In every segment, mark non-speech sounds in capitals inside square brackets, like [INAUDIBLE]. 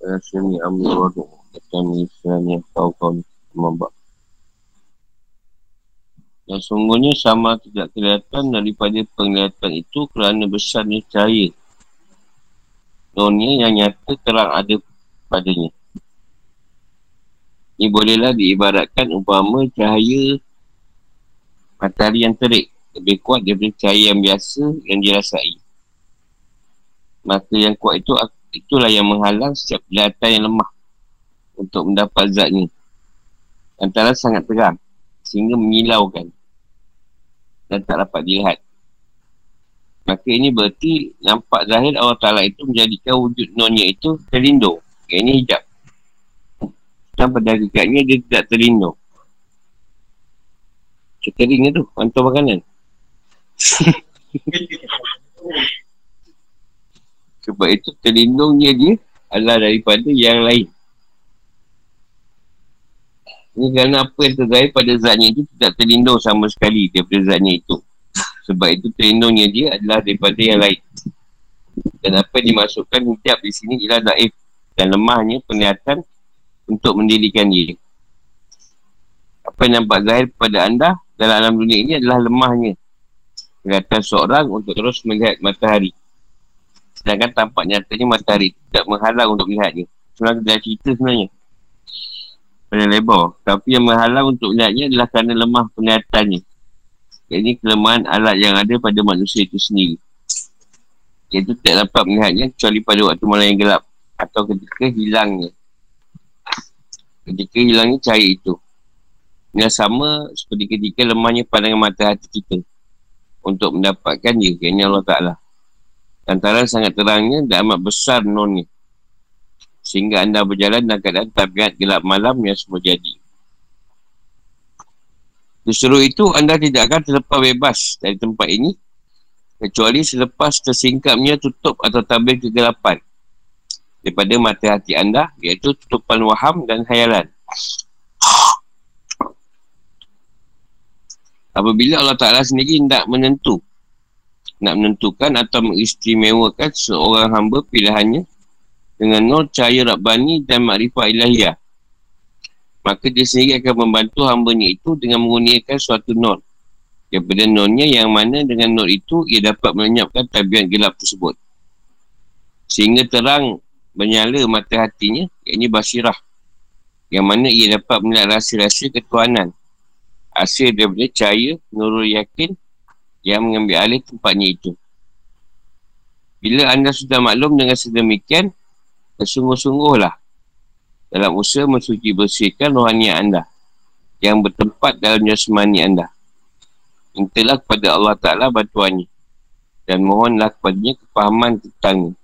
Rasmi amri wadu Kami kau kau Mabak Dan sungguhnya sama tidak kelihatan daripada penglihatan itu kerana besarnya cahaya. Nonya yang nyata terang ada padanya. Ini bolehlah diibaratkan umpama cahaya matahari yang terik. Lebih kuat daripada cahaya yang biasa yang dirasai. Maka yang kuat itu itulah yang menghalang setiap kelihatan yang lemah untuk mendapat zatnya. Antara sangat terang sehingga menyilaukan dan tak dapat dilihat. Maka ini berarti nampak zahir Allah Ta'ala itu menjadikan wujud nonnya itu terlindung. Ini hijab. Dan pada hakikatnya dia tidak terlindung. Catering tu, pantau makanan. [LAUGHS] Sebab itu terlindungnya dia adalah daripada yang lain. Ini kerana apa yang terjadi pada zatnya itu tidak terlindung sama sekali daripada zatnya itu. Sebab itu terlindungnya dia adalah daripada yang lain. Dan apa yang dimasukkan hijab di sini ialah naif dan lemahnya penglihatan untuk mendirikan dia. Apa yang nampak zahir kepada anda dalam alam dunia ini adalah lemahnya kelihatan seorang untuk terus melihat matahari. Sedangkan tampak nyatanya matahari tidak menghalang untuk melihatnya. Sebenarnya dah cerita sebenarnya. Pada lebar. Tapi yang menghalang untuk melihatnya adalah kerana lemah penglihatannya. Ini kelemahan alat yang ada pada manusia itu sendiri. Iaitu tidak dapat melihatnya kecuali pada waktu malam yang gelap. Atau ketika hilangnya ketika hilangnya cahaya itu. Yang sama seperti ketika lemahnya pandangan mata hati kita untuk mendapatkan dia, kayaknya Allah Ta'ala. Antara sangat terangnya dan amat besar nonnya. Sehingga anda berjalan dan keadaan tabiat gelap malam yang semua jadi. Justru itu anda tidak akan terlepas bebas dari tempat ini kecuali selepas tersingkapnya tutup atau tabir kegelapan daripada mata hati anda iaitu tutupan waham dan khayalan. Apabila Allah Ta'ala sendiri tidak menentu nak menentukan atau mengistimewakan seorang hamba pilihannya dengan nur cahaya Rabbani dan makrifah ilahiyah. Maka dia sendiri akan membantu hambanya itu dengan menggunakan suatu nur. Daripada nurnya yang mana dengan nur itu ia dapat melenyapkan tabiat gelap tersebut. Sehingga terang menyala mata hatinya iaitu basirah yang mana ia dapat melihat rahsia-rahsia ketuhanan. Hasil daripada cahaya nurul yakin yang mengambil alih tempatnya itu. Bila anda sudah maklum dengan sedemikian bersungguh-sungguhlah dalam usaha mensuci bersihkan rohani anda yang bertempat dalam jasmani anda. Mintalah kepada Allah Ta'ala bantuannya dan mohonlah kepadanya kepahaman tentangnya.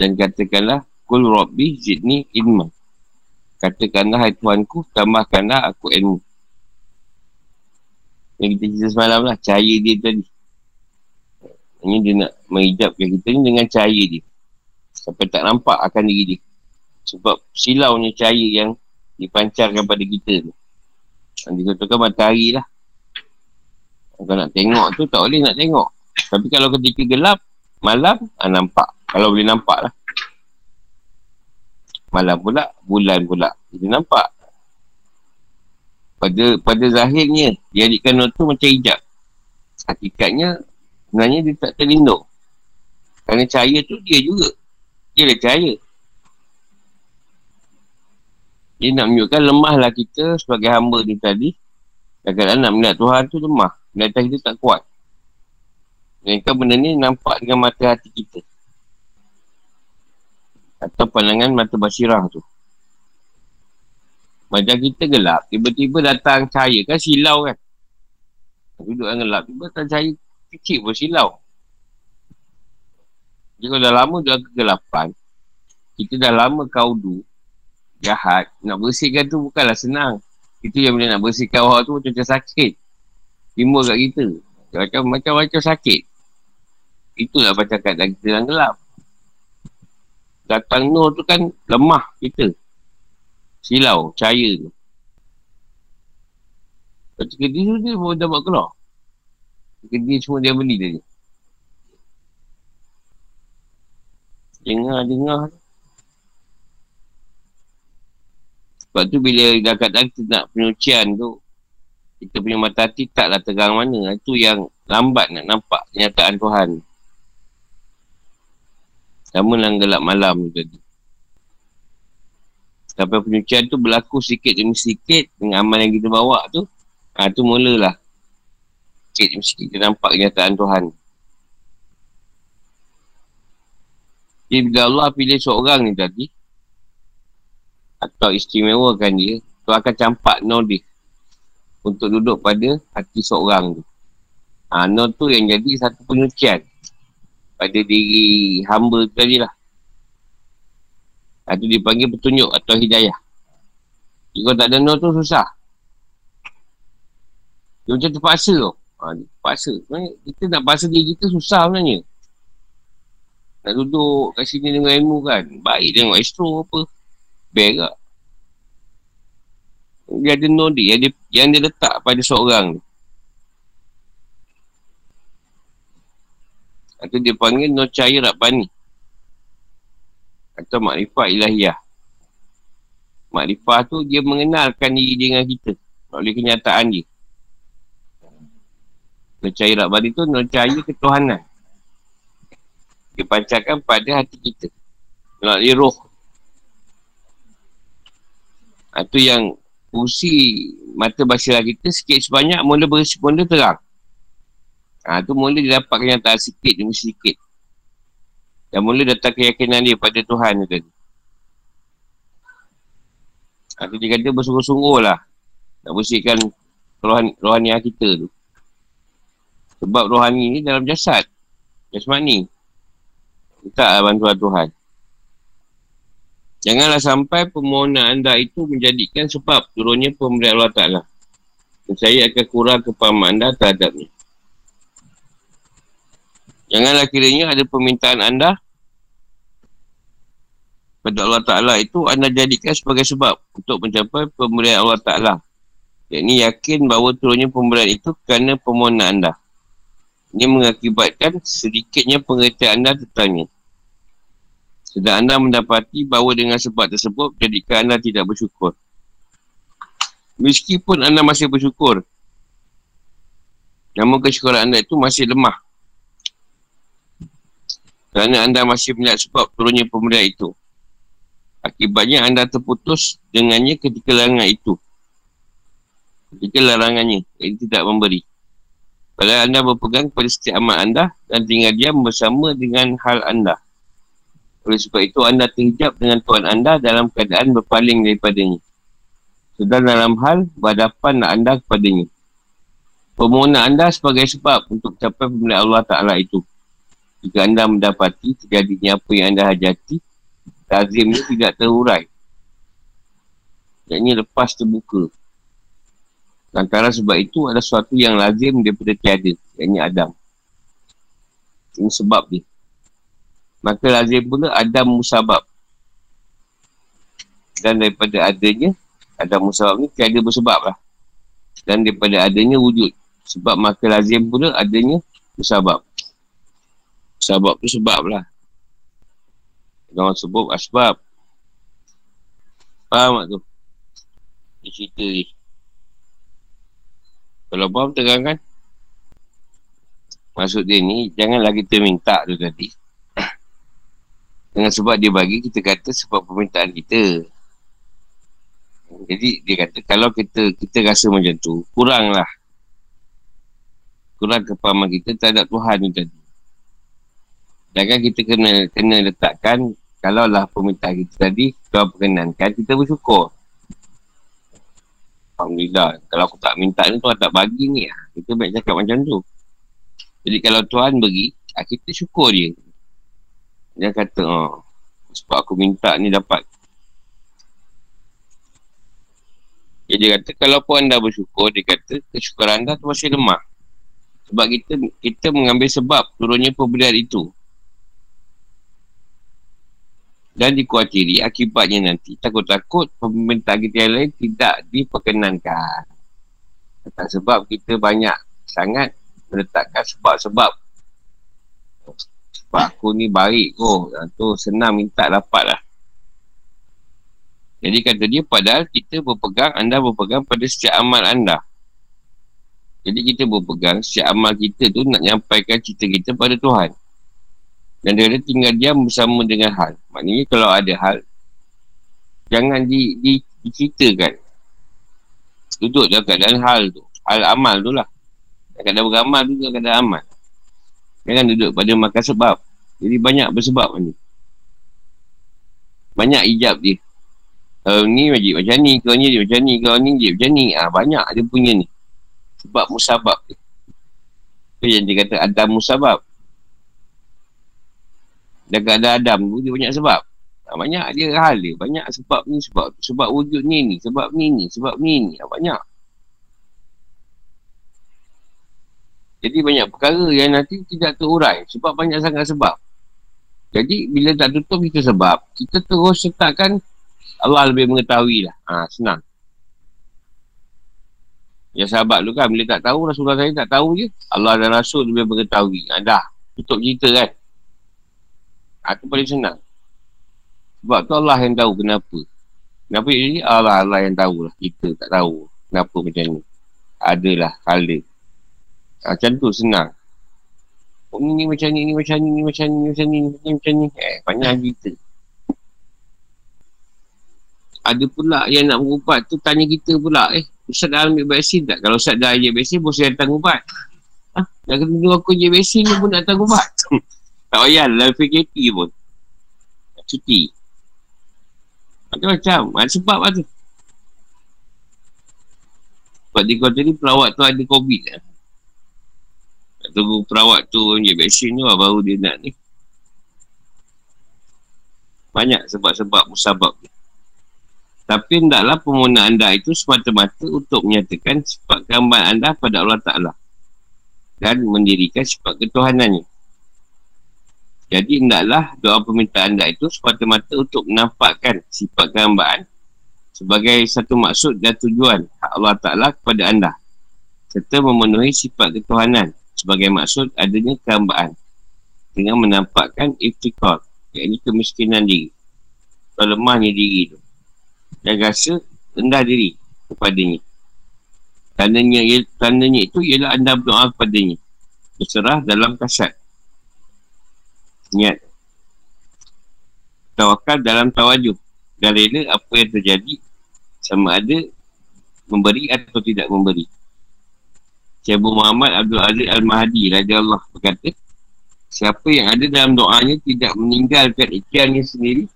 Dan katakanlah Kul Rabbi zidni ilma Katakanlah hai Tuhanku Tambahkanlah aku ilmu Yang kita cerita semalam lah Cahaya dia tadi. Ini dia nak menghijabkan kita ni Dengan cahaya dia. Sampai tak nampak akan diri dia. Sebab silaunya cahaya yang Dipancarkan pada kita tu. Yang dikatakan matahari lah. Kalau nak tengok tu Tak boleh nak tengok. Tapi kalau ketika gelap Malam ah, Nampak. Kalau boleh nampak lah. Malam pula Bulan pula. Kita nampak Pada pada zahirnya Dijadikan nur tu macam hijab. Hakikatnya Sebenarnya dia tak terlindung. Kerana cahaya tu dia juga. Dia ada cahaya. Dia nak menunjukkan lemahlah kita Sebagai hamba ni tadi. Kadang-kadang nak melihat Tuhan tu lemah. Melihat kita tak kuat. Mereka benda ni nampak dengan mata hati kita. Atau pandangan mata basirah tu. Macam kita gelap, tiba-tiba datang cahaya. Kan silau kan? Duduk yang gelap, tiba datang cahaya kecil pun silau. Jadi kalau dah lama dalam kegelapan, kita dah lama kaudu, jahat, nak bersihkan tu bukanlah senang. Itu yang bila nak bersihkan orang tu macam sakit. Timbul kat kita. Macam-macam sakit. Itulah macam keadaan kita dalam gelap. Datang nur tu kan lemah kita. Silau, cahaya tu. Ketika dia tu dia pun dah buat keluar. Ketika dia semua dia beli tadi. Dengar-dengar. Sebab tu bila dah kadang kita nak penyucian tu, kita punya mata hati taklah terang mana. Itu yang lambat nak nampak kenyataan Tuhan. Sama lah gelap malam tu tadi. Sampai penyucian tu berlaku sikit demi sikit dengan amal yang kita bawa tu. Ha, tu mulalah. Sikit demi sikit kita nampak kenyataan Tuhan. Jadi bila Allah pilih seorang ni tadi. Atau istimewakan dia. Tu akan campak no dia. Untuk duduk pada hati seorang tu. Ha, no tu yang jadi satu penyucian. Pada diri hamba tu tadi lah. Itu dipanggil petunjuk atau hidayah. Jika tak ada nur tu susah. Dia macam terpaksa tu. Ha, terpaksa. Kita nak paksa diri kita susah sebenarnya. Nak duduk kat sini dengan ilmu kan. Baik tengok astro apa. Berak. Dia ada nur dia yang, dia yang dia letak pada seorang tu. Atau dia panggil nur cahaya atau makrifah ilahiyah. Makrifah tu dia mengenalkan diri dengan kita oleh kenyataan dia. Percaya Rabbani tu percaya ketuhanan. Dia pancarkan pada hati kita. Melalui roh. Itu ha, yang fungsi mata basilah kita sikit sebanyak mula berisi mula terang. Ha, tu mula dia dapat kenyataan sikit demi sikit. Dan mula datang keyakinan dia pada Tuhan tu tadi. Aku dia kata bersungguh-sungguh lah. Nak bersihkan rohani, rohani kita tu. Sebab rohani ni dalam jasad. Jasmani. Tak bantuan Tuhan. Janganlah sampai permohonan anda itu menjadikan sebab turunnya pemberian Allah Ta'ala. Saya akan kurang kepahaman anda terhadapnya. Janganlah kiranya ada permintaan anda pada Allah Ta'ala itu anda jadikan sebagai sebab untuk mencapai pemberian Allah Ta'ala. Yang yakin bahawa turunnya pemberian itu kerana permohonan anda. Ini mengakibatkan sedikitnya pengertian anda tentangnya. Sedang anda mendapati bahawa dengan sebab tersebut jadikan anda tidak bersyukur. Meskipun anda masih bersyukur, namun kesyukuran anda itu masih lemah. Kerana anda masih melihat sebab turunnya pemberian itu. Akibatnya anda terputus dengannya ketika larangan itu. Ketika larangannya, ini tidak memberi. Kalau anda berpegang pada setiap amat anda dan tinggal diam bersama dengan hal anda. Oleh sebab itu, anda terhijab dengan Tuhan anda dalam keadaan berpaling daripadanya. Sedang dalam hal berhadapan anda kepadanya. Permohonan anda sebagai sebab untuk capai pemberian Allah Ta'ala itu. Jika anda mendapati terjadinya apa yang anda hajati, lazimnya tidak terurai. Ini lepas terbuka. Antara sebab itu ada sesuatu yang lazim daripada tiada. Ini Adam. Ini sebab dia. Maka lazim pula Adam musabab. Dan daripada adanya, Adam musabab ni tiada bersebab lah. Dan daripada adanya wujud. Sebab maka lazim pula adanya musabab. Sebab tu sebab lah. Orang sebut asbab. Faham tak tu? Dia cerita ni. Kalau faham terang kan? Maksud dia ni, janganlah kita minta tu tadi. [COUGHS] Dengan sebab dia bagi, kita kata sebab permintaan kita. Jadi dia kata kalau kita kita rasa macam tu, kuranglah. Kurang kepahaman kita terhadap Tuhan ni tadi. Jangan kita kena kena letakkan kalau lah permintaan kita tadi Tuhan perkenankan kita bersyukur. Alhamdulillah. Kalau aku tak minta ni Tuhan tak bagi ni lah. Kita baik cakap macam tu. Jadi kalau Tuhan beri, ah, kita syukur dia. Dia kata, oh, sebab aku minta ni dapat. Jadi dia kata, kalau pun anda bersyukur, dia kata, kesyukuran anda tu masih lemah. Sebab kita kita mengambil sebab turunnya pemberian itu. Dan dikuatiri akibatnya nanti takut-takut pemerintah kita yang lain tidak diperkenankan. Tak sebab kita banyak sangat meletakkan sebab-sebab Sebab aku ni baik. Oh. Tu senang minta dapat lah. Jadi kata dia padahal kita berpegang, anda berpegang pada setiap amal anda. Jadi kita berpegang setiap amal kita tu nak nyampaikan cerita kita pada Tuhan. Dan dia tinggal diam bersama dengan hal. Maknanya kalau ada hal, jangan di, di, diceritakan. Duduk dalam keadaan hal tu. Hal amal tu lah. Kadang beramal tu dalam keadaan amal. Jangan duduk pada makan sebab. Jadi banyak bersebab ni. Banyak ijab dia. Kalau ni wajib macam ni, kalau ni dia macam ni, kalau ni dia macam ni. Ha, banyak dia punya ni. Sebab musabab dia. Itu yang dia kata Adam musabab. Dan ada Adam tu dia banyak sebab. Ha, banyak dia hal dia. Banyak sebab ni sebab Sebab wujud ni ni. Sebab ni ni. Sebab ni ni. Ha, banyak. Jadi banyak perkara yang nanti tidak terurai. Sebab banyak sangat sebab. Jadi bila tak tutup kita sebab. Kita terus letakkan Allah lebih mengetahui lah. Ha, senang. Ya sahabat tu kan bila tak tahu Rasulullah saya tak tahu je. Allah dan Rasul lebih mengetahui. Ha, dah. Tutup cerita kan. Ha, paling senang. Sebab tu Allah yang tahu kenapa. Kenapa jadi Allah Allah yang tahu lah. Kita tak tahu kenapa macam ni. Adalah. Ha, macam tu senang. Oh, ni, ni macam ni, ni macam ni, ni macam ni, macam ni, macam ni, macam ni. Eh, banyak cerita. Ada pula yang nak berubat tu tanya kita pula. Eh, Ustaz dah ambil vaksin tak? Kalau Ustaz dah ambil vaksin, bos saya datang ubat. Ha? Dah kena tunggu aku je vaksin ni pun nak datang ubat. [LAUGHS] Tak payah dalam PKP pun. Cuti. Macam-macam. Ada sebab lah tu. Sebab di kota ni perawat tu ada COVID lah. Tak tunggu perawat tu ambil vaksin tu lah baru dia nak ni. Banyak sebab-sebab musabab ni. Tapi hendaklah permohonan anda itu semata-mata untuk menyatakan sifat gambar anda pada Allah Ta'ala. Dan mendirikan sifat ketuhanannya. Jadi hendaklah doa permintaan anda itu semata-mata untuk menampakkan sifat kehambaan sebagai satu maksud dan tujuan Allah Ta'ala kepada anda. Serta memenuhi sifat ketuhanan sebagai maksud adanya kehambaan dengan menampakkan iftikar iaitu kemiskinan diri atau lemahnya diri itu dan rasa rendah diri kepadanya. Tandanya, tandanya itu ialah anda berdoa kepadanya berserah dalam kasat niat. Tawakal dalam tawajuh. Dan rela apa yang terjadi sama ada memberi atau tidak memberi. Syekh Muhammad Abdul Aziz Al-Mahdi Raja Allah berkata siapa yang ada dalam doanya tidak meninggalkan ikhtiarnya sendiri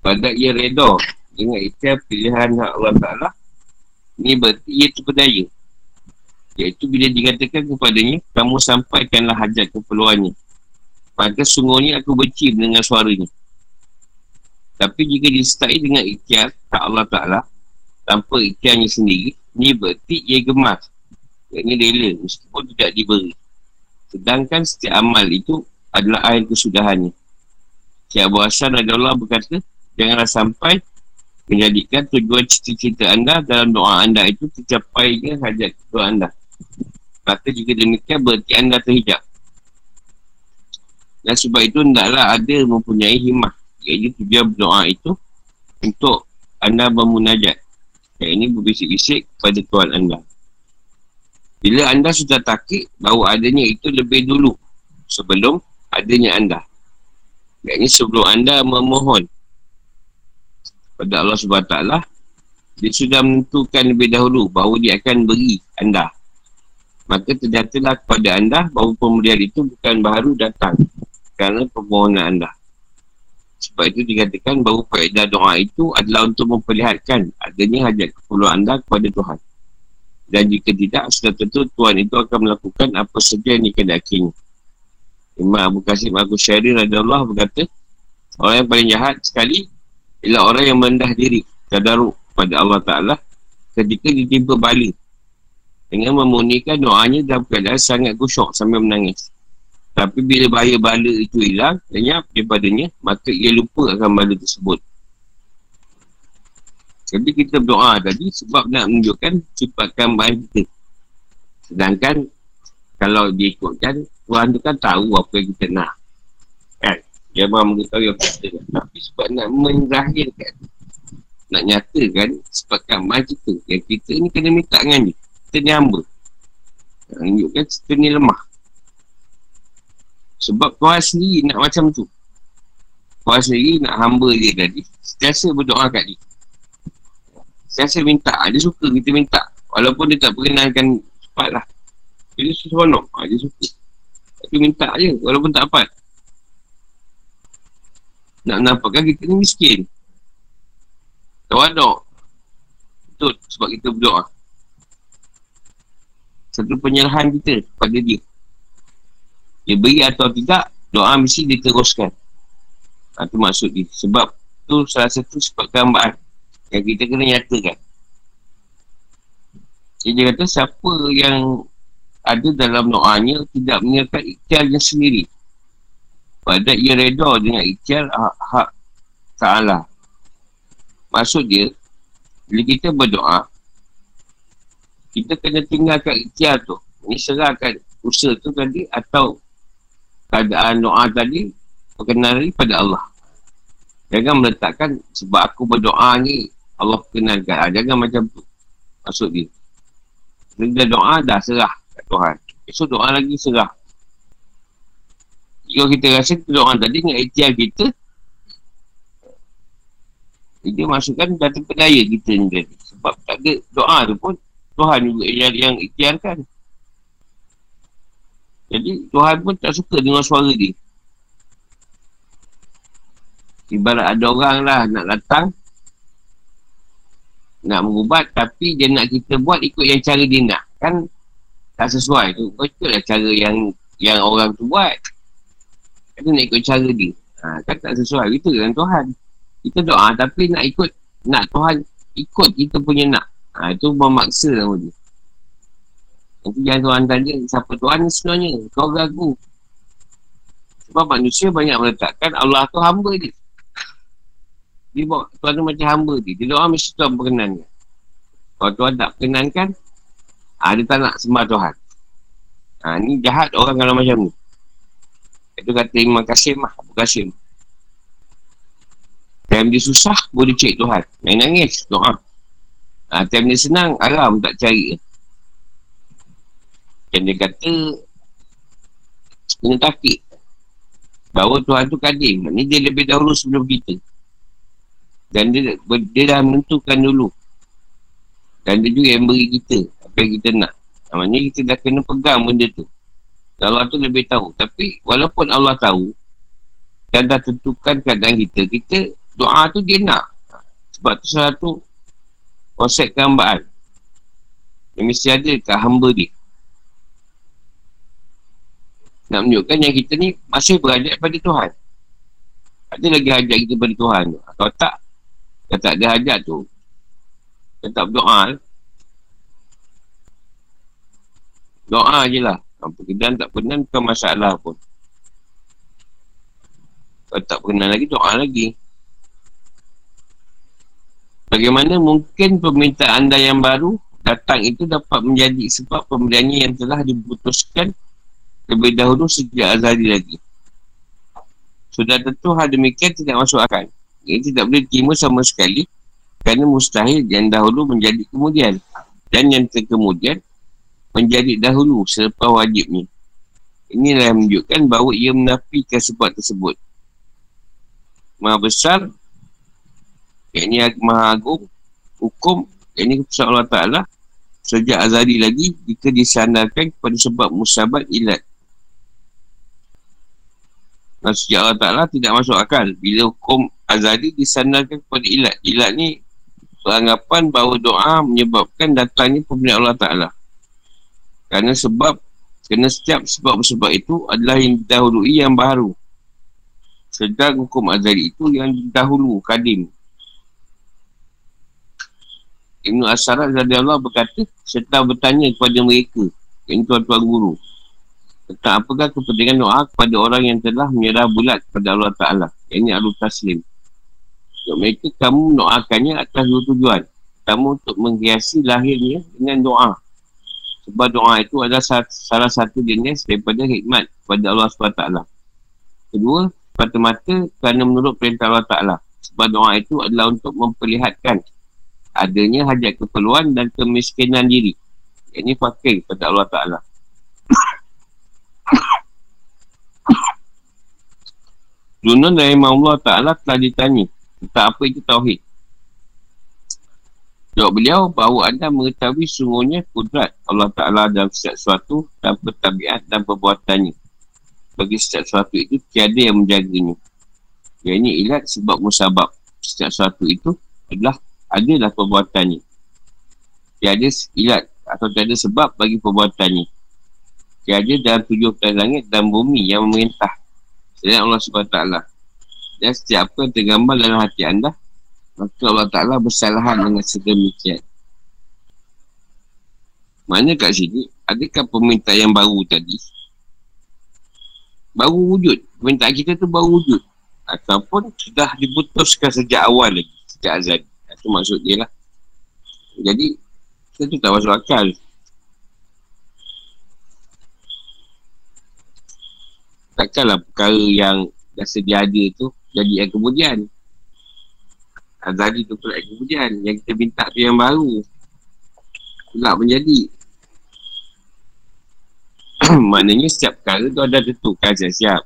pada ia reda dengan ikhtiar pilihan Allah Ta'ala ini berarti ia terpedaya iaitu bila dikatakan kepadanya kamu sampaikanlah hajat keperluannya Maka sungguhnya aku benci dengan suaranya. Tapi jika disertai dengan ikhtiar tak Allah Ta'ala tanpa ikhtiarnya sendiri, ni berarti ia gemas. Ini rela meskipun tidak diberi. Sedangkan setiap amal itu adalah akhir kesudahannya. Syekh Abu Hassan Allah berkata, janganlah sampai menjadikan tujuan cita-cita anda dalam doa anda itu tercapai dengan hajat doa anda. Maka jika demikian berarti anda terhijab. Dan sebab itu hendaklah ada mempunyai himmah. Iaitu tujuan berdoa itu untuk anda bermunajat. Yang ini berbisik-bisik kepada Tuhan anda. Bila anda sudah takik bahawa adanya itu lebih dulu sebelum adanya anda. Ini sebelum anda memohon pada Allah SWT dia sudah menentukan lebih dahulu bahawa dia akan beri anda. Maka terjatuhlah kepada anda bahawa pemberian itu bukan baru datang kerana permohonan anda. Sebab itu dikatakan bahawa faedah doa itu adalah untuk memperlihatkan adanya hajat keperluan anda kepada Tuhan. Dan jika tidak, sudah tentu Tuhan itu akan melakukan apa saja yang dikedakinya. Imam Abu Qasim Abu Syari Allah berkata, orang yang paling jahat sekali ialah orang yang merendah diri, tadaruk pada Allah Ta'ala ketika ditimpa balik dengan memunikan doanya dalam keadaan sangat kusyuk sambil menangis. Tapi bila bahaya bala itu hilang, lenyap daripadanya, maka ia lupa akan bala tersebut. Jadi kita berdoa tadi sebab nak menunjukkan sifatkan bahan kita. Sedangkan kalau diikutkan, Tuhan tu kan tahu apa yang kita nak. Yang maha mengetahui apa kita kan. Tapi sebab nak menzahirkan. Nak nyatakan sebab kamal kita. Yang kita ni kena minta dengan dia. Kita ni hamba. Tunjukkan kita ni lemah. Sebab Tuhan sendiri nak macam tu. Tuhan sendiri nak hamba dia tadi. Setiasa berdoa kat dia. Setiasa minta. Dia suka kita minta. Walaupun dia tak perkenalkan cepat lah. Dia seronok. Dia suka. Tapi minta je. Walaupun tak dapat. Nak nampakkan kita ni miskin. Tawadok. Betul sebab kita berdoa. Satu penyerahan kita kepada dia. Dia beri atau tidak, doa mesti diteruskan. Itu ha, maksud dia. Sebab tu salah satu sebab gambaran yang kita kena nyatakan. Jadi dia kata siapa yang ada dalam doanya tidak mengingatkan ikhtiarnya sendiri. Pada ia reda dengan ikhtiar hak, hak ta'ala. Maksud dia, bila kita berdoa, kita kena tinggalkan ikhtiar tu. Ini serahkan usaha tu tadi atau keadaan doa tadi perkenali pada Allah. Jangan meletakkan sebab aku berdoa ni Allah perkenalkan. Ha, jangan macam tu. Maksud dia. Bila doa dah serah kat Tuhan. Esok doa lagi serah. Jika kita rasa doa tadi dengan ikhtiar kita, dia masukkan dah terpedaya kita ni. Sebab tak ada doa tu pun Tuhan juga yang, yang ikhtiarkan. Jadi Tuhan pun tak suka dengar suara dia. Ibarat ada orang lah nak datang nak mengubat tapi dia nak kita buat ikut yang cara dia nak. Kan tak sesuai tu. Kau ikutlah cara yang yang orang tu buat. Kita nak ikut cara dia. Ha, kan tak sesuai. Itu dengan Tuhan. Kita doa tapi nak ikut nak Tuhan ikut kita punya nak. Ha, itu memaksa nama dia. Nanti jangan Tuhan tanya siapa Tuhan ni sebenarnya. Kau ragu. Sebab manusia banyak meletakkan Allah tu hamba dia. Dia bawa Tuhan tu macam hamba dia. Dia doa mesti Tuhan perkenankan. Kalau Tuhan tak perkenankan, ha, dia tak nak sembah Tuhan. Ha, ni jahat orang kalau macam ni. Itu kata Imam Qasim lah. Abu Qasim. Time dia susah, boleh cek Tuhan. Main nangis, doa. Ha, time dia senang, alam tak cari. Dan dia kata, kena takik. Bahawa Tuhan tu kadim. Ni dia lebih dahulu sebelum kita. Dan dia, dia dah menentukan dulu. Dan dia juga yang beri kita. Apa yang kita nak. Maksudnya kita dah kena pegang benda tu. Allah tu lebih tahu. Tapi walaupun Allah tahu. Dan dah tentukan keadaan kita. Kita doa tu dia nak. Sebab tu salah tu. Konsep kehambaan. Yang mesti ada kat hamba dia. Nak menunjukkan yang kita ni masih berada pada Tuhan. Ada lagi hajat kita pada Tuhan. Kalau tak, kalau tak ada hajat tu Dia tak berdoa Doa je lah Pekerjaan tak pernah bukan masalah pun Kalau tak pernah lagi doa lagi Bagaimana mungkin permintaan anda yang baru Datang itu dapat menjadi sebab pemberiannya yang telah diputuskan Lebih dahulu sejak azali lagi Sudah tentu hal demikian tidak masuk akal ini tidak boleh terima sama sekali kerana mustahil yang dahulu menjadi kemudian dan yang terkemudian menjadi dahulu selepas wajibnya. Inilah yang menunjukkan bahawa ia menafikan sebab tersebut. Maha besar, yang ini maha agung, hukum, yang ini keputusan Allah Ta'ala, sejak azali lagi jika disandarkan kepada sebab musabat ilat. Maksudnya Allah Ta'ala tidak masuk akal bila hukum azali disandarkan kepada ilat. Ilat ni peranggapan bahawa doa menyebabkan datangnya pemberian Allah Ta'ala. Kerana sebab, kerana setiap sebab-sebab itu adalah yang didahului yang baru. Sedang hukum azali itu yang dahulu, kadim. Ibn Asarat dari Allah berkata, serta bertanya kepada mereka, yang tuan-tuan guru, tentang apakah kepentingan doa kepada orang yang telah menyerah bulat kepada Allah Ta'ala. Ini Alu Taslim. Untuk mereka, kamu doakannya atas dua tujuan. Kamu untuk menghiasi lahirnya dengan doa. Sebab doa itu adalah salah satu jenis daripada hikmat kepada Allah SWT. Kedua, semata-mata kerana menurut perintah Allah Ta'ala. Sebab doa itu adalah untuk memperlihatkan adanya hajat keperluan dan kemiskinan diri. Ini fakir kepada Allah Ta'ala. Zunun rahimahullah ta'ala telah ditanya tentang apa itu Tauhid. Jawab beliau bahawa anda mengetahui sungguhnya kudrat Allah Ta'ala dalam setiap sesuatu dan pertabiat dan perbuatannya. Bagi setiap sesuatu itu tiada yang menjaganya. Yang ini ilat sebab musabab. Setiap sesuatu itu adalah adalah perbuatannya. Tiada ilat atau tiada sebab bagi perbuatannya. Tiada dalam tujuh langit dan bumi yang memerintah Selain Allah SWT Dan setiap apa yang tergambar dalam hati anda Maka Allah Ta'ala bersalahan dengan sedemikian. Mana kat sini Adakah permintaan yang baru tadi? Baru wujud. Permintaan kita tu baru wujud. Ataupun sudah diputuskan sejak awal lagi Sejak azad Itu maksud dia lah. Jadi Kita tu tak masuk akal takkanlah perkara yang dah sedia ada tu jadi yang kemudian. Azali tu pula yang kemudian yang kita minta tu yang baru. Pula menjadi. [CLEARS THROAT] Maknanya setiap perkara tu ada tentukan siap-siap.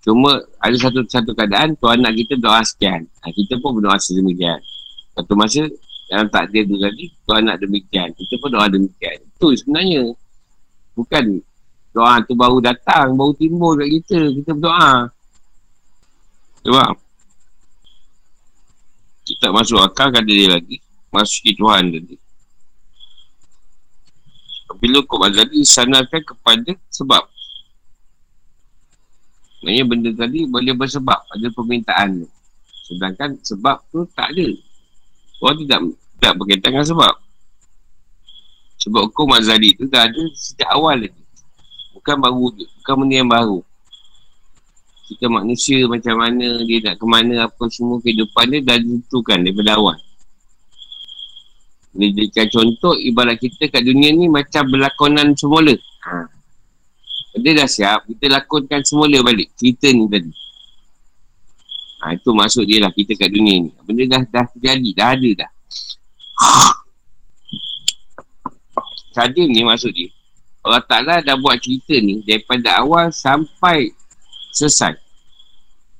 Cuma ada satu satu keadaan tuan nak kita doa sekian. Ha, kita pun berdoa sedemikian. Satu masa dalam takdir tu tadi tuan nak demikian. Kita pun doa demikian. Itu sebenarnya. Bukan Doa tu baru datang, baru timbul kat kita. Kita berdoa. Sebab kita masuk akal kata dia lagi. Masuk ke Tuhan tadi. Bila kau Azali sanarkan kepada sebab. Maksudnya benda tadi boleh bersebab. Ada permintaan tu. Sedangkan sebab tu tak ada. Orang tidak tak berkaitan dengan sebab. Sebab hukum Azali tu dah ada sejak awal lagi bukan baru bukan benda yang baru. Kita manusia macam mana dia nak ke mana apa semua kehidupan dia dah ditentukan daripada awal. Dia jadikan contoh ibarat kita kat dunia ni macam berlakonan semula. Ha. dia dah siap kita lakonkan semula balik. Cerita ni tadi. Ha, itu maksud dia lah kita kat dunia ni. Benda dah, dah terjadi dah ada dah. Sadim ni maksud dia Allah Ta'ala dah buat cerita ni daripada awal sampai selesai.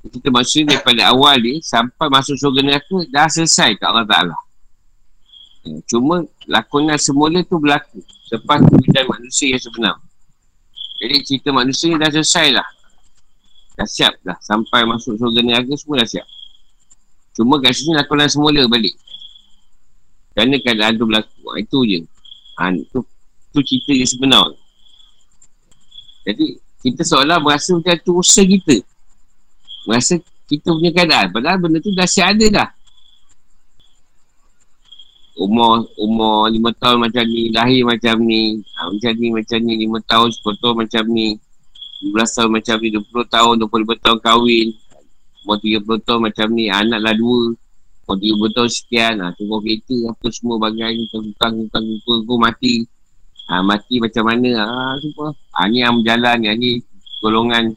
Kita maksudnya daripada awal ni sampai masuk surga neraka dah selesai kat Allah Ta'ala. Ya, cuma lakonan semula tu berlaku selepas kemudian manusia yang sebenar. Jadi cerita manusia ni dah selesai lah. Dah siap dah. Sampai masuk surga neraka semua dah siap. Cuma kat sini lakonan semula balik. Kerana keadaan tu berlaku. Itu je. Ha, tu tu cerita yang sebenar. Jadi kita seolah merasa macam tu usaha kita. Merasa kita punya keadaan. Padahal benda tu dah siap ada dah. Umur umur lima tahun macam ni lahir macam ni ha, macam ni macam ni lima tahun sepuluh tahun macam ni 15 tahun macam ni 20 tahun 25 tahun kahwin umur 30 tahun macam ni anak lah dua. Umur 30 tahun sekian ha, tunggu kereta apa semua bagai tukang tukang tukang mati ha, mati macam mana? Ha, semua. Ha, ni yang berjalan yang ni golongan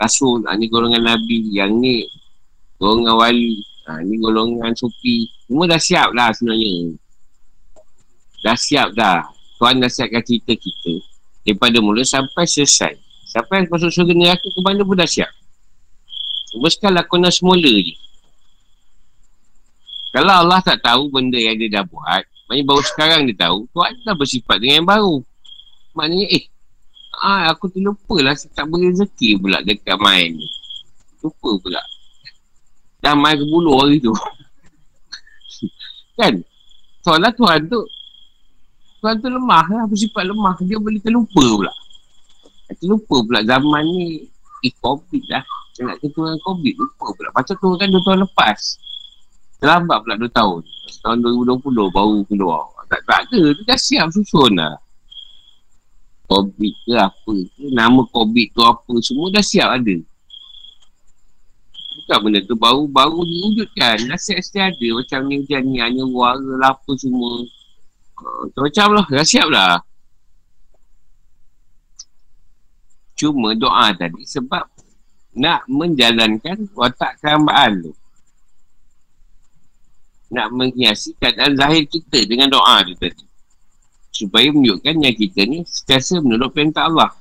rasul ha, ni golongan nabi yang ni golongan wali ha, ni golongan sufi. Semua dah siap lah sebenarnya. Dah siap dah. Tuhan dah siapkan cerita kita daripada mula sampai selesai. Sampai masuk surga neraka ke mana pun dah siap. Cuma sekarang lakonan semula je. Kalau Allah tak tahu benda yang dia dah buat Maknanya baru sekarang dia tahu Tuhan dah bersifat dengan yang baru. Maknanya eh ah, Aku terlupa lah Tak beri rezeki pula dekat main. Ni Lupa pula. Dah main ke bulu hari tu. [LAUGHS] Kan? Soalnya Tuhan tu Tuhan tu lemah lah Bersifat lemah. Dia boleh terlupa pula. Terlupa pula zaman ni. Eh COVID lah. Nak dengan COVID Lupa pula. Macam tu kan 2 tahun lepas Terlambat pula 2 tahun tahun 2020 baru keluar. Tak, tak ada, dia dah siap susun lah. Covid ke apa ke, nama Covid tu apa, semua dah siap ada. Bukan benda tu baru-baru diwujudkan, dah siap-siap ada. Macam ni macam ni, hanya warga lah apa semua. Uh, macam lah, dah siap lah. Cuma doa tadi sebab nak menjalankan watak kehambaan tu. Nak menghiasi keadaan zahir kita dengan doa tu tadi. Supaya menunjukkan yang kita ni setiasa menurut perintah Allah.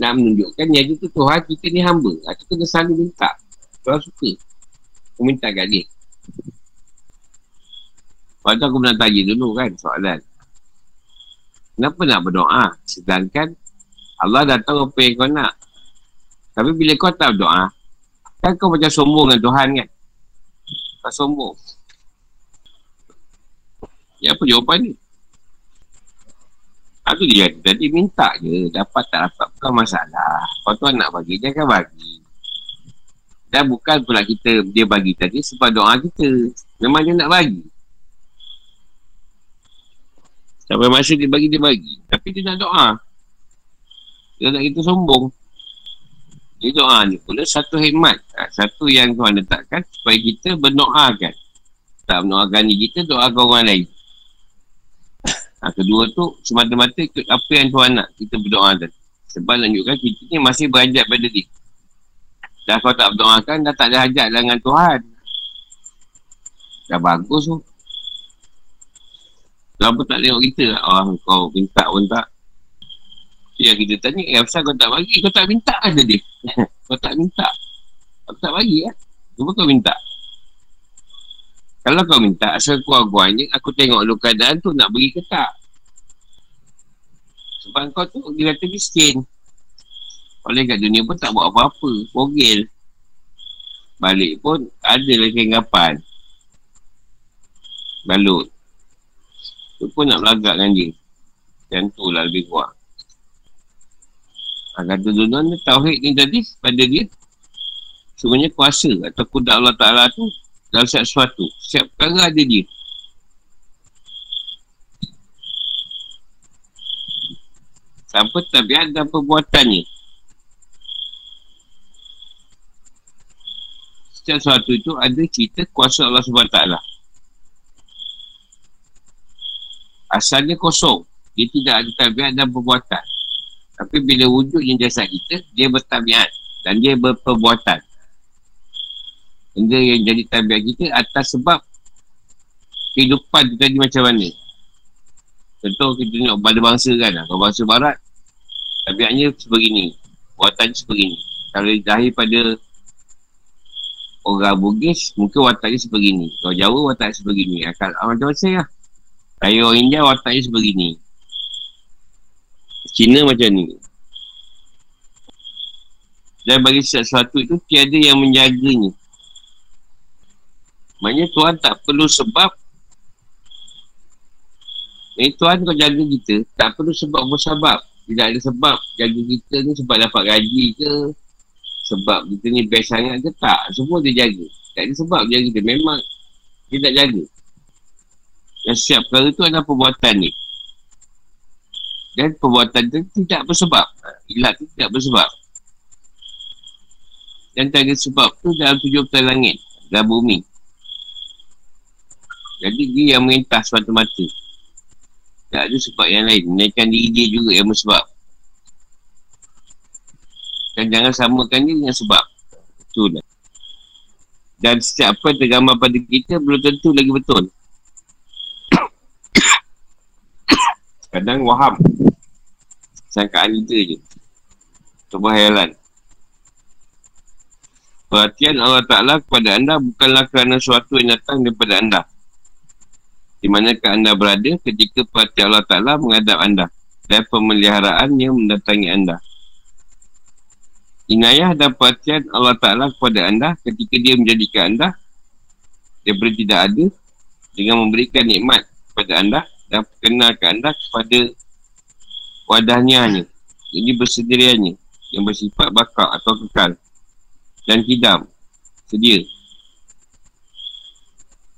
Nak menunjukkan yang itu Tuhan kita ni hamba. Itu kena selalu minta. Kalau suka. Aku minta kat dia. Lepas tu aku pernah tanya dulu kan soalan. Kenapa nak berdoa? Sedangkan Allah dah tahu apa yang kau nak. Tapi bila kau tak berdoa, kan kau macam sombong dengan Tuhan kan? Kau sombong. Ya apa jawapan ni? Aku dia tadi minta je. Dapat tak dapat bukan masalah. Kau tu nak bagi, dia akan bagi. Dan bukan pula kita dia bagi tadi sebab doa kita. Memang dia nak bagi. Sampai masa dia bagi, dia bagi. Tapi dia nak doa. Dia nak kita sombong. Dia doa ni pula satu hikmat. Ha, satu yang Tuhan letakkan supaya kita berdoakan. Tak berdoakan ni kita, doakan orang lain. Ha, kedua tu, semata-mata ikut apa yang Tuhan nak kita berdoa tadi. Sebab menunjukkan kita ni masih berhajat pada dia. Dah kau tak berdoakan, dah tak ada hajat dengan Tuhan. Dah bagus tu. Kenapa tak tengok kita? Oh, kau minta pun tak. Ya, kita tanya, eh, asal kau tak bagi? Kau tak minta ada [LAUGHS] dia. kau tak minta. Kau tak bagi ya? Kenapa kau minta? Kalau kau minta, asal kuat-kuatnya, aku tengok lu keadaan tu nak bagi ke tak. Sebab kau tu, dia kata miskin. Oleh kat dunia pun tak buat apa-apa. Bogil. Balik pun, ada lagi anggapan. Balut. Tu pun nak belagak dengan dia. Yang tu lah lebih kuat. Ha, kata dunia ni tauhid ni tadi pada dia. Sebenarnya kuasa atau kuda Allah Ta'ala tu dalam setiap sesuatu. Setiap perkara ada dia. Tanpa tabiat dan perbuatannya. Setiap sesuatu itu ada cerita kuasa Allah SWT. asalnya kosong. Dia tidak ada tabiat dan perbuatan. Tapi bila wujudnya jasad kita, dia bertabiat dan dia berperbuatan. Benda yang jadi tabiat kita atas sebab kehidupan tu tadi macam mana. Contoh kita tengok pada bangsa kan. Kalau bangsa barat, tabiatnya sebegini. Buatannya sebegini. Kalau lahir pada orang Bugis, mungkin wataknya sebegini. Kalau Jawa, wataknya sebegini. Akal, ah, macam-macam lah. Saya orang India wataknya sebegini. Cina macam ni. Dan bagi sesuatu itu tiada yang menjaganya. Maksudnya Tuhan tak perlu sebab Eh Tuhan kau jaga kita Tak perlu sebab bersabab Tidak ada sebab jaga kita ni sebab dapat gaji ke Sebab kita ni best sangat ke tak Semua dia jaga Tak ada sebab jaga kita Memang dia tak jaga yang setiap perkara itu adalah perbuatan ni. Dan perbuatan itu tidak bersebab. Ilat itu tidak bersebab. Dan tak ada sebab tu dalam tujuh petai langit. Dalam bumi. Jadi dia yang merintah semata-mata. Tak ada sebab yang lain. Menaikkan diri dia juga yang bersebab. Dan jangan samakan dia dengan sebab. Itulah. Dan setiap apa tergambar pada kita belum tentu lagi betul. Kadang waham Sangkaan kita je Kebahayalan Perhatian Allah Ta'ala kepada anda bukanlah kerana sesuatu yang datang daripada anda. Di manakah anda berada ketika perhatian Allah Ta'ala menghadap anda dan pemeliharaan yang mendatangi anda. Inayah dan perhatian Allah Ta'ala kepada anda ketika dia menjadikan anda daripada tidak ada dengan memberikan nikmat kepada anda dan perkenalkan anda kepada wadahnya. Ini bersendiriannya yang bersifat bakar atau kekal dan kidam sedia.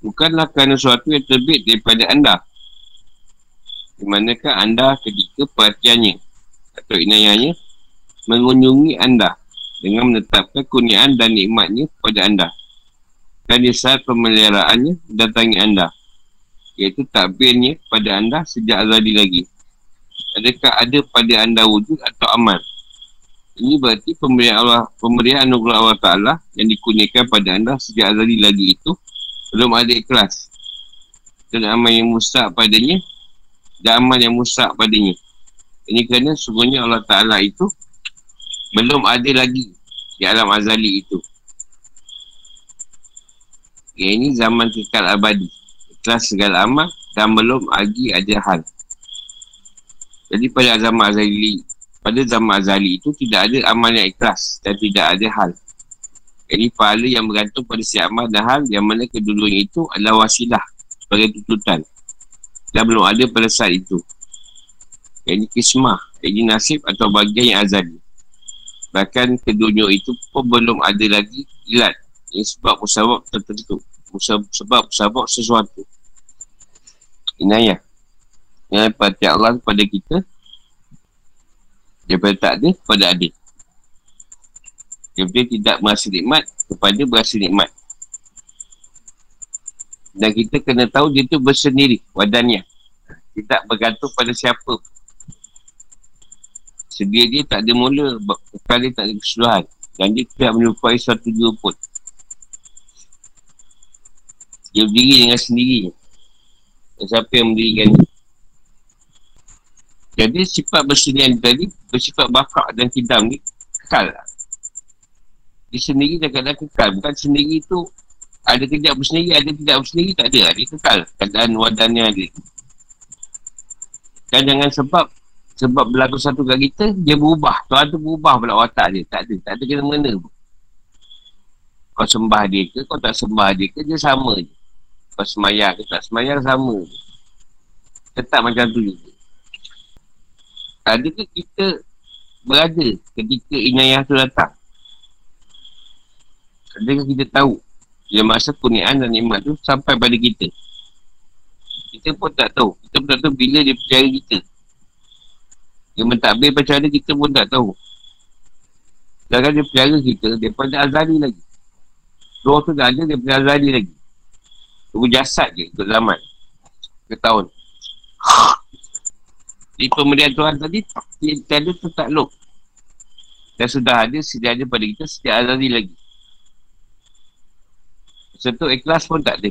Bukanlah kerana sesuatu yang terbit daripada anda. Di manakah anda ketika perhatiannya atau inayahnya mengunjungi anda dengan menetapkan kurniaan dan nikmatnya kepada anda. Dan di saat pemeliharaannya datangi anda iaitu takbirnya pada anda sejak azali lagi. Adakah ada pada anda wujud atau amal Ini berarti pemberian Allah, pemberian anugerah Allah Ta'ala yang dikunyikan pada anda sejak azali lagi itu belum ada ikhlas. Dan amal yang musak padanya dan amal yang musak padanya. Ini kerana sungguhnya Allah Ta'ala itu belum ada lagi di alam azali itu. Yang ini zaman kekal abadi. Ikhlas segala amal dan belum lagi ada hal. Jadi pada zaman azali pada zaman azali itu tidak ada amal yang ikhlas dan tidak ada hal. Jadi pahala yang bergantung pada si amal dan hal yang mana kedudukannya itu adalah wasilah sebagai tuntutan. Dan belum ada pada saat itu. Jadi kismah, jadi nasib atau bagian yang azali. Bahkan kedunia itu pun belum ada lagi ilat. Ini sebab musabab tertentu. Sebab musabab sesuatu. Inayah. Yang pada Allah kepada kita Daripada tak ada kepada ada. Daripada tidak merasa nikmat kepada berasa nikmat. Dan kita kena tahu dia tu bersendiri wadannya. Dia tak bergantung pada siapa. Sedia dia tak ada mula, bukan dia tak ada keseluruhan. Dan dia tidak menyerupai suatu dua pun. Dia berdiri dengan sendiri. Dan siapa yang mendirikan? Jadi sifat bersenian tadi Bersifat bakar dan kidam ni Kekal lah. Dia sendiri dah kadang kekal. Bukan sendiri tu Ada kejap bersendiri Ada kejap bersendiri Tak ada Dia kekal Keadaan wadannya ada. Dan jangan sebab Sebab berlaku satu kat kita Dia berubah. Tuhan tu berubah pula watak dia. Tak ada Tak ada kena mengena Kau sembah dia ke Kau tak sembah dia ke Dia sama je Kau semayang ke tak semayang sama Tetap macam tu juga Adakah kita berada ketika inayah tu datang? Adakah kita tahu bila masa kuniaan dan nikmat tu sampai pada kita? Kita pun tak tahu. Kita pun tak tahu bila dia percaya kita. Dia mentadbir percaya kita pun tak tahu. Sedangkan dia percaya kita daripada azali lagi. Roh tu dah ada daripada azali lagi. Tunggu jasad je untuk zaman. Ke tahun. [SIGHS] Di pemberian Tuhan tadi Tiada tu takluk Dan sudah ada Sedia ada pada kita Setiap azali lagi. Sentuh ikhlas pun tak ada.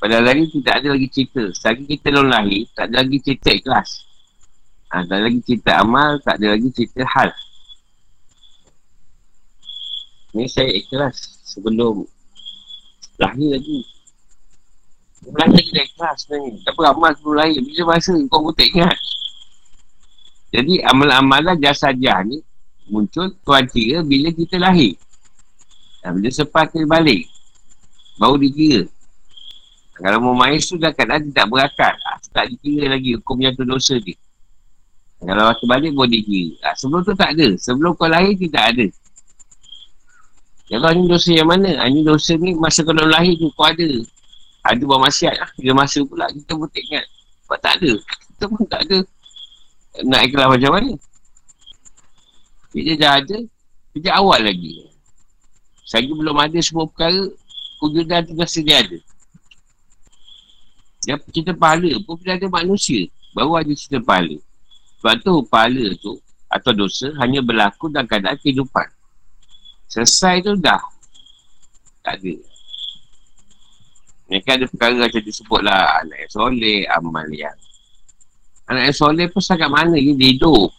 Pada hari tidak ada lagi cerita. Selagi kita belum lahir Tak ada lagi cerita ikhlas. Ha, Tak ada lagi cerita amal Tak ada lagi cerita hal. Ini saya ikhlas Sebelum Lahir lagi Bulan lagi dah ikhlas sebenarnya. Tak apa amal sebelum lahir. Bila masa kau pun tak ingat. Jadi amal-amalan jasajah ni muncul tuan kira bila kita lahir. Dan bila sepas kita balik. Baru dikira. Kalau mau main tu dah kan dia tak berakat. Ha, tak dikira lagi hukumnya tu dosa dia. Kalau waktu balik boleh dikira. Ha, sebelum tu tak ada. Sebelum kau lahir tidak ada. Kalau ni dosa yang mana? Ha, ni dosa ni masa kau lahir tu kau ada. Ada buah masyarakat lah. Bila masa pula kita pun tak ingat. Sebab tak ada. Kita pun tak ada. Nak ikhlas macam mana. Dia dah ada. Sejak awal lagi. Selagi belum ada semua perkara. Kujudan tu dah sedia ada. Yang cerita pahala pun bila ada manusia. Baru ada cerita pahala. Sebab tu pahala tu atau dosa hanya berlaku dalam keadaan kehidupan. Selesai tu dah. Tak ada. Mereka ada perkara macam disebutlah anak yang soleh, amal yang. Anak yang soleh pun sangat mana je dia hidup.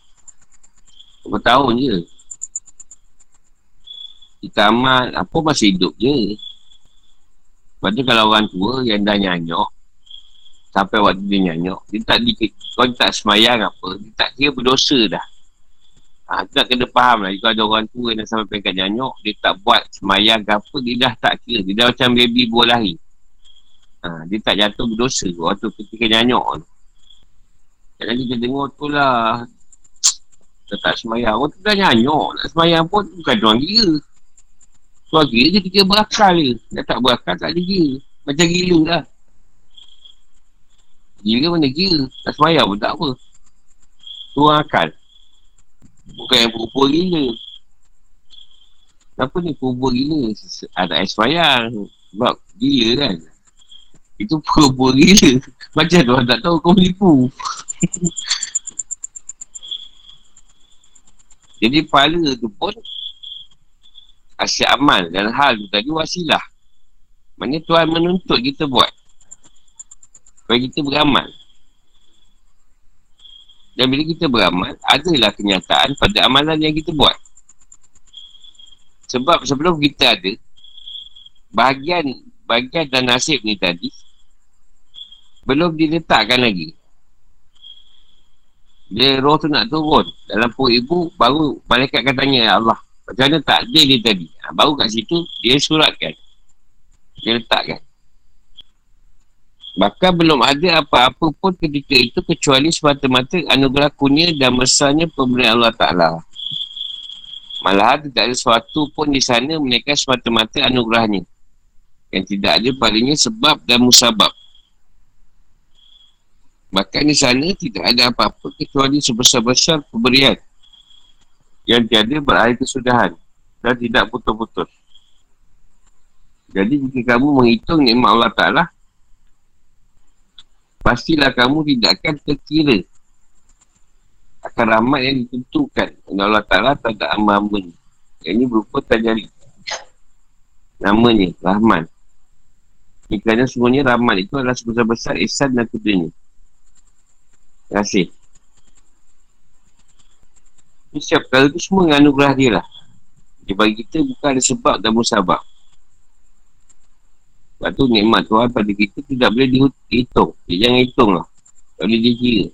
Berapa tahun je. Kita amal, apa masih hidup je. Lepas tu kalau orang tua yang dah nyanyok, sampai waktu dia nyanyok, dia tak di, kau tak semayang apa, dia tak kira berdosa dah. Ha, tu tak kena faham lah. Jika ada orang tua yang sampai peringkat nyanyok, dia tak buat semayang ke apa, dia dah tak kira. Dia dah macam baby buah lahir. Ha, dia tak jatuh berdosa waktu ketika nyanyok tu. Jangan kita tengok tu lah. Dia tak semayang. Orang tu dah nyanyok. Nak semayang pun bukan orang gila. Tuan gila dia kira berakal je. Dia tak berakal tak ada gila. Macam gila lah. Gila mana gila. Tak semayang pun tak apa. Tuan akal. Bukan yang pura gila. Kenapa ni pura gila? Ada semayang. Sebab gila kan. Itu pura-pura gila [LAUGHS] Macam tu orang tak tahu kau menipu [LAUGHS] Jadi pahala tu pun asyik amal dan hal tu tadi wasilah. Maksudnya Tuhan menuntut kita buat. Supaya kita beramal. Dan bila kita beramal, adalah kenyataan pada amalan yang kita buat. Sebab sebelum kita ada, bahagian bahagian dan nasib ni tadi, belum diletakkan lagi. Dia roh tu nak turun dalam perut ibu, baru malaikat akan tanya, Ya Allah, macam mana tak ada dia tadi? Ha, baru kat situ, dia suratkan. Dia letakkan. Bahkan belum ada apa-apa pun ketika itu kecuali semata-mata anugerah kunia dan besarnya pemberian Allah Ta'ala. Malah tidak ada sesuatu pun di sana mereka semata-mata anugerahnya. Yang tidak ada palingnya sebab dan musabab. Bahkan di sana tidak ada apa-apa kecuali sebesar-besar pemberian. Yang tiada berakhir kesudahan dan tidak putus-putus. Jadi jika kamu menghitung nikmat Allah Ta'ala, pastilah kamu tidak akan terkira akan rahmat yang ditentukan oleh Allah Ta'ala terhadap hamba-hamba ni. Yang ini berupa tajari. Namanya, Rahman. Ini kerana semuanya Rahman itu adalah sebesar-besar ihsan dan kudanya. Terima kasih. Ini setiap kali itu semua dengan anugerah dia lah. Dia bagi kita bukan ada sebab dan musabab. Sebab tu nikmat Tuhan pada kita tidak boleh dihitung. Dia jangan hitung lah. Tak boleh dikira.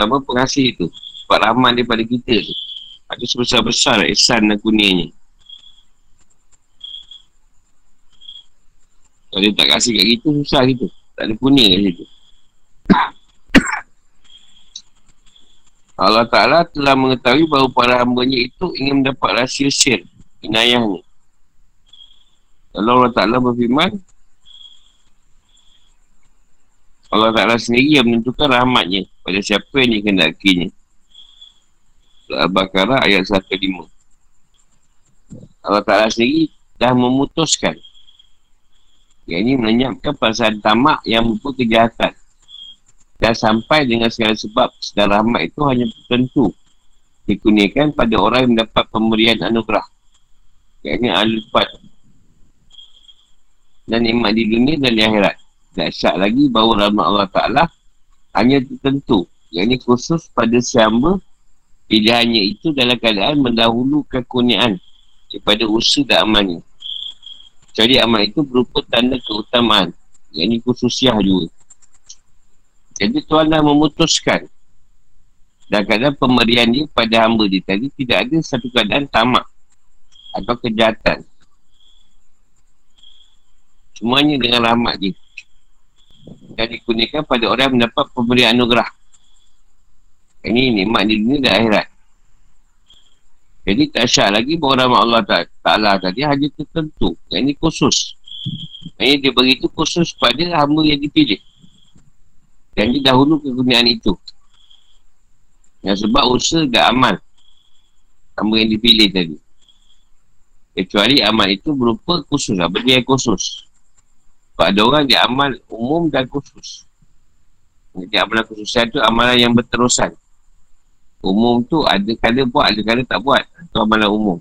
Sama pengasih tu. Sebab rahman daripada kita tu. Ada sebesar-besar ihsan dan kunianya. Kalau dia tak kasih kat kita, susah kita. Tak ada kuning kat situ. [COUGHS] Allah Ta'ala telah mengetahui bahawa para hambanya itu ingin mendapat rahsia syir, inayahnya. Kalau Allah Ta'ala berfirman Allah Ta'ala sendiri yang menentukan rahmatnya pada siapa yang dikendakinya Al-Baqarah ayat 105 Allah Ta'ala sendiri dah memutuskan yang ini menyebabkan perasaan tamak yang mempunyai kejahatan. Dan sampai dengan segala sebab sedar rahmat itu hanya tertentu dikurniakan pada orang yang mendapat pemberian anugerah yang ini al-fat dan nikmat di dunia dan di akhirat. syak lagi bahawa rahmat Allah Ta'ala hanya tertentu. Yang ini khusus pada siapa pilihannya itu dalam keadaan mendahulukan kurniaan daripada usaha dan amalnya. Jadi amal itu berupa tanda keutamaan. Yang ini khususiah juga. Jadi Tuhan dah memutuskan dan keadaan pemberian dia pada hamba dia tadi tidak ada satu keadaan tamak atau kejahatan Semuanya dengan rahmat dia. Dan dikurniakan pada orang yang mendapat pemberian anugerah. Ini nikmat di dunia dan akhirat. Jadi tak syak lagi bahawa rahmat Allah Ta'ala tadi hanya tertentu. Yang ini khusus. Yang dia beri itu khusus pada hamba yang dipilih. Dan dia dahulu kegunaan itu. Yang sebab usaha dan amal. Hamba yang dipilih tadi. Kecuali amal itu berupa khusus. Apa dia khusus? Sebab ada orang dia amal umum dan khusus. Jadi amalan khususan tu amalan yang berterusan. Umum tu ada kala buat, ada kala tak buat. Itu amalan umum.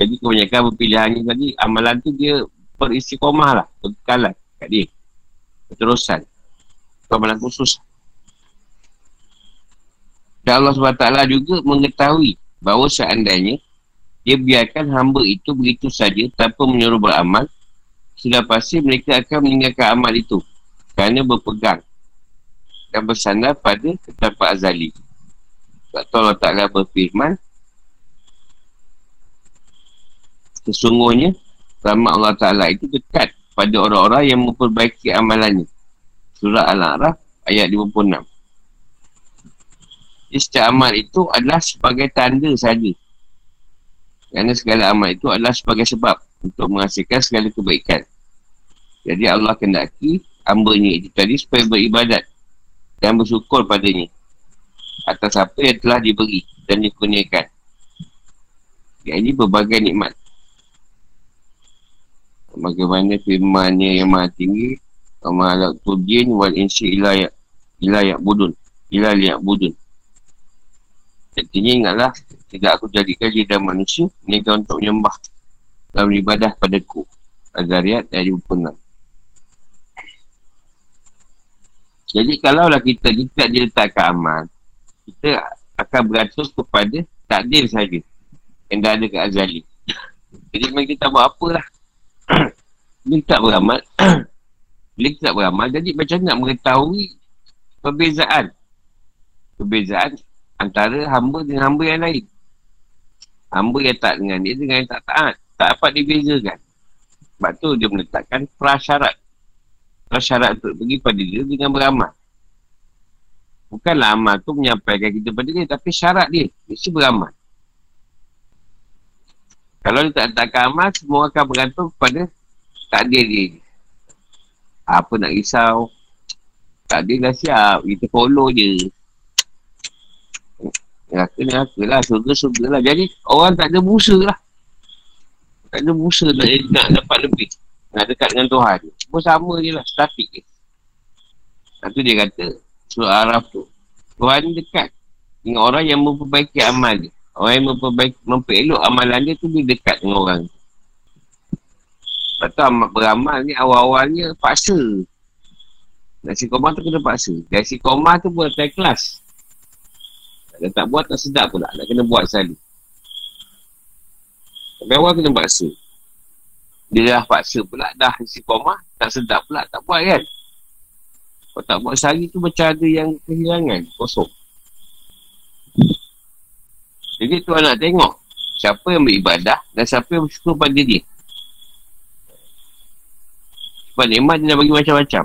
Jadi kebanyakan berpilihannya tadi, amalan tu dia beristiqomah lah. Berkekalan kat dia. Berterusan. Itu amalan khusus. Dan Allah SWT juga mengetahui bahawa seandainya dia biarkan hamba itu begitu saja tanpa menyuruh beramal, sudah pasti mereka akan meninggalkan amal itu kerana berpegang dan bersandar pada ketapat azali. Sebab tu Allah Ta'ala berfirman Sesungguhnya rahmat Allah Ta'ala itu dekat pada orang-orang yang memperbaiki amalannya. Surah Al-A'raf ayat 56. Setiap amal itu adalah sebagai tanda saja. Kerana segala amal itu adalah sebagai sebab untuk menghasilkan segala kebaikan. Jadi Allah kendaki hambanya itu tadi supaya beribadat dan bersyukur padanya atas apa yang telah diberi dan dikurniakan. Yang ini berbagai nikmat. Bagaimana firmannya yang maha tinggi Amalak tudin wal insi ilayat Ilayat budun Ilayat budun Artinya ingatlah, tidak aku jadikan dia dan manusia, kan untuk menyembah dan beribadah padaku. Azariat ayat 26. Jadi kalaulah kita tidak diletakkan amal, kita akan beratus kepada takdir saja yang dah ada kat Azali. Jadi memang kita buat apa lah. Bila tak beramal, [CLEARS THROAT] bila kita tak beramal, jadi macam nak mengetahui perbezaan. Perbezaan antara hamba dengan hamba yang lain. Hamba yang tak dengan dia dengan yang tak taat. Tak dapat dibezakan. Sebab tu dia meletakkan prasyarat. Prasyarat untuk pergi pada dia dengan beramal. Bukanlah amal tu menyampaikan kita pada dia. Tapi syarat dia. Mesti beramal. Kalau dia tak letakkan amal, semua akan bergantung kepada takdir dia. Apa nak risau. Takdir dah siap. Kita follow je. Neraka neraka lah. Surga surga lah. Jadi orang tak ada busa lah. Tak ada busa nak, nak dapat lebih. Nak dekat dengan Tuhan. Semua sama je lah. Statik je. Satu dia kata. Surah Araf tu. Tuhan dekat. Dengan orang yang memperbaiki amal dia. Orang yang memperbaiki, memperelok amalan dia tu dia dekat dengan orang. Lepas tu amat beramal ni awal-awalnya paksa. Nasi koma tu kena paksa. Nasi koma tu buat tak kelas. Kalau tak buat tak sedap pula. Nak kena buat sekali. Tapi awal kena paksa. Dia dah paksa pula. Dah nasi koma. Tak sedap pula. Tak buat kan. Kalau tak buat sehari tu macam ada yang kehilangan. Kosong. Jadi tuan nak tengok siapa yang beribadah dan siapa yang bersyukur pada dia. Sebab memang dia nak bagi macam-macam.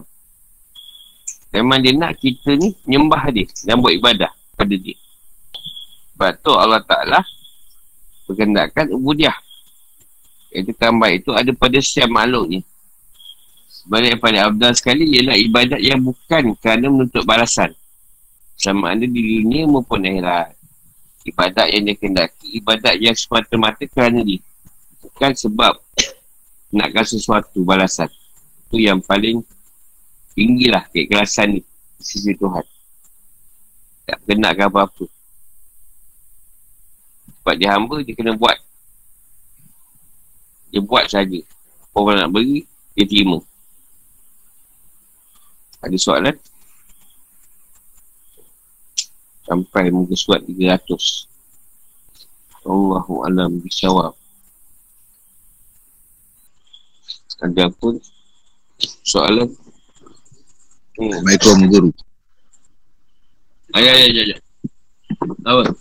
Memang dia nak kita ni nyembah dia dan buat ibadah pada dia. Sebab tu Allah Ta'ala berkendakkan ubudiah. Itu tambah itu ada pada setiap makhluk ni. Sebenarnya yang paling abdal sekali ialah ibadat yang bukan kerana menuntut balasan. Sama ada di dunia maupun akhirat ibadat yang dia kendaki, ibadat yang semata-mata kerana dia. Bukan sebab [COUGHS] nakkan sesuatu balasan. Itu yang paling tinggilah keikhlasan ni sisi Tuhan. Tak kenakan apa-apa. Sebab dia hamba, dia kena buat. Dia buat saja. Orang nak beri, dia terima. Ada soalan? sampai muka surat 300 Allahu alam bisawab ada pun soalan hmm. Assalamualaikum guru ayah ayah ayah ayah apa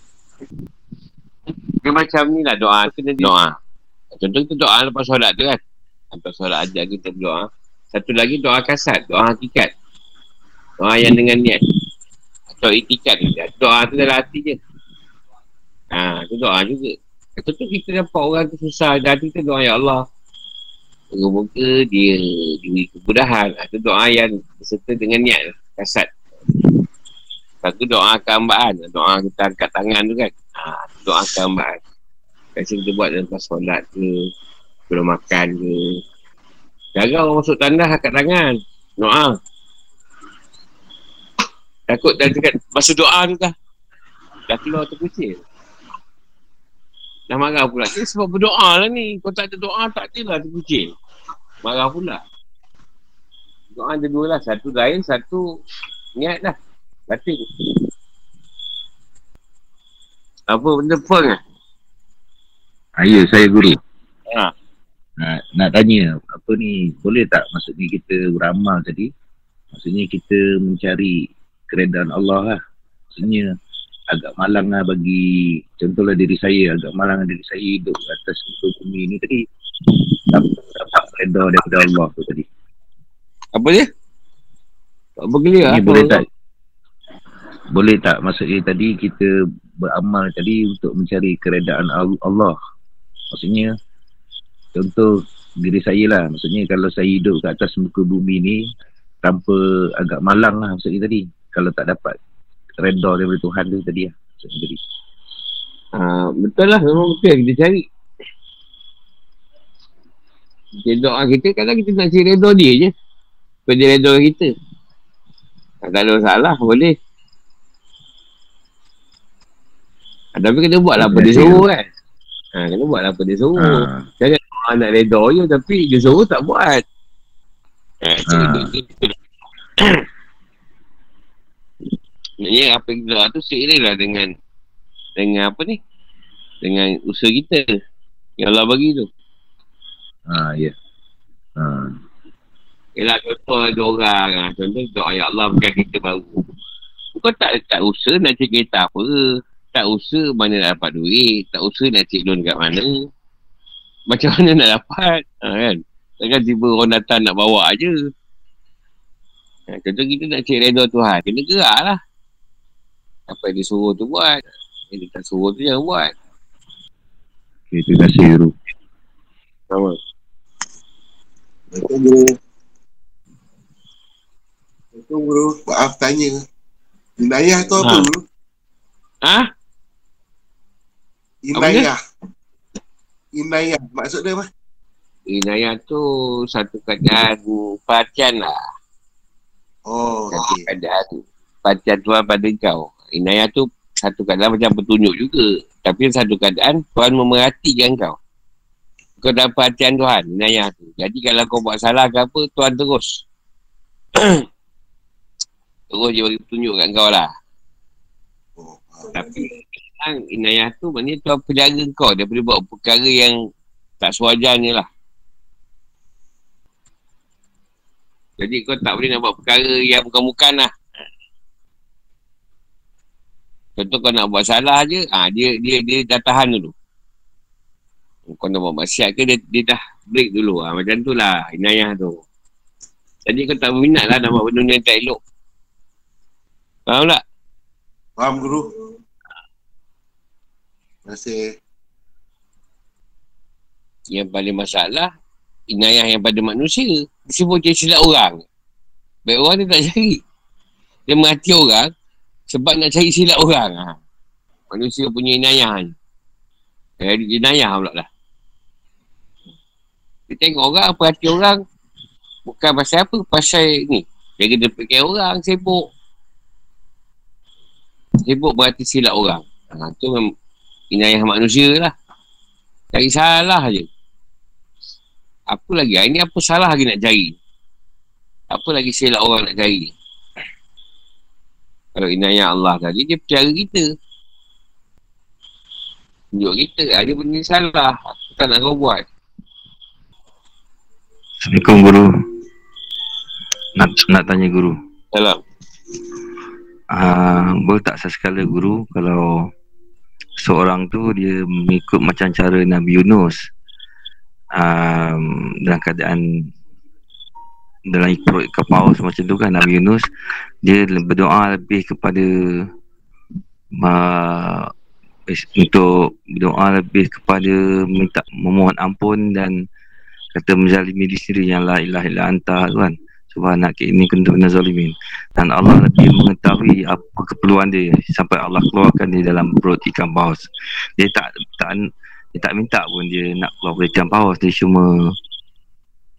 dia macam ni lah doa. Kena doa. Contoh kita doa lepas solat tu kan? Lepas solat ajar kita berdoa. Satu lagi doa kasat doa hakikat. Doa yang dengan niat. Atau itikat doa tu dalam hati je. Ha, tu doa juga. Lepas tu kita dapat orang tu susah. Dan kita doa Ya Allah Moga-moga dia diberi kemudahan. Itu doa yang berserta dengan niat Kasat. Lepas tu doa kehambaan Doa kita angkat tangan tu kan ha, Doa kehambaan Biasa kita buat dalam pas solat ke Belum makan ke Jangan orang masuk tandas angkat tangan Doa Takut dah dekat masa doa tu dah. Dah keluar kucing. Dah marah pula. Ini sebab berdoa lah ni. Kau tak ada doa, tak ada lah kucing. Marah pula. Doa ada dua lah. Satu lain, satu niat lah. Batin. Apa benda pun kan? Ah, ya, saya guru. Ha. Nak, nak tanya, apa ni, boleh tak maksudnya kita beramal tadi? Maksudnya kita mencari keredaan Allah lah. Maksudnya agak malang lah bagi contohlah diri saya agak malang diri saya hidup atas muka bumi ni tadi tak reda daripada Allah tu tadi apa dia? tak bergelia lah boleh tak boleh tak maksudnya tadi kita beramal tadi untuk mencari keredaan Allah maksudnya contoh diri saya lah maksudnya kalau saya hidup kat atas muka bumi ni tanpa agak malang lah maksudnya tadi kalau tak dapat redha daripada Tuhan tu tadi lah. Tadi. Uh, betul lah memang betul kita cari. Kita doa kita kadang kita nak cari redha dia je. Supaya dia redha kita. Ada salah boleh. Ha, tapi kena buat lah apa dia suruh kan. Ha, kena buat lah apa dia suruh. Ha. Jangan orang nak reda je tapi dia suruh tak buat. Ha, ha. Apa yang kita tu seiring lah dengan dengan apa ni? Dengan usaha kita yang Allah bagi tu. Ha, ya. Yeah. Ha. Yalah contoh ada orang ha. Contoh doa ya Allah bukan kita baru Kau tak, tak usaha nak cek kereta apa Tak usaha mana nak dapat duit Tak usaha nak cek loan kat mana Macam mana nak dapat ha, kan Takkan tiba orang datang nak bawa aje ha, Contoh kita nak cek redha Tuhan Kena gerak lah Apa yang dia suruh tu buat Yang dia tak suruh tu jangan buat Okay, terima kasih Ru Sama Assalamualaikum Assalamualaikum bro. Maaf tanya. Inayah tu apa ha. bro? Ha? Inayah. Inayah. Maksud dia apa? Inayah tu satu keadaan perhatian lah. Oh, satu okay. keadaan perhatian Tuhan pada kau. Inayah tu satu keadaan macam petunjuk juga. Tapi satu keadaan Tuhan memerhatikan kau. Kau dapat perhatian Tuhan, inayah tu. Jadi kalau kau buat salah ke apa, Tuhan terus. [COUGHS] Terus dia bagi petunjuk kat kau lah. Oh, Tapi sekarang inayah tu maknanya tuan penjaga kau daripada buat perkara yang tak sewajarnya lah. Jadi kau tak boleh nak buat perkara yang bukan-bukan lah. Contoh kau nak buat salah je, ha, dia, dia dia dah tahan dulu. Kau nak buat maksiat ke, dia, dia dah break dulu. Ha, macam tu lah inayah tu. Jadi kau tak berminat lah nak buat benda yang tak elok. Faham tak? Faham guru. Kasih. Yang paling masalah, inayah yang pada manusia. Disebut dia silap orang. Baik orang dia tak cari. Dia mati orang sebab nak cari silap orang. Ha. Manusia punya inayah ni. Jadi inayah pula lah. Dia tengok orang, perhati orang. Bukan pasal apa, pasal ni. Dia kena fikir orang, sibuk. Sibuk berarti silap orang. Ha, tu inayah manusia lah. Cari salah je. Apa lagi? Ini apa salah lagi nak cari? Apa lagi silap orang nak cari? Kalau inayah Allah tadi, dia percaya kita. Tunjuk kita. Ada benda salah. Apa tak nak kau buat? Assalamualaikum Guru. Nak nak tanya Guru. Salam uh, boleh tak sesekala guru kalau seorang tu dia mengikut macam cara Nabi Yunus. Um, dalam keadaan dalam ikut ke paus macam tu kan Nabi Yunus dia berdoa lebih kepada uh, untuk berdoa lebih kepada minta memohon ampun dan kata menzalimi diri sendiri yang la ilaha illa anta kan subhanak ini kuntu nazalimin dan Allah lebih mengetahui apa keperluan dia sampai Allah keluarkan dia dalam perut ikan paus. Dia tak tak dia tak minta pun dia nak keluar ikan paus. Dia cuma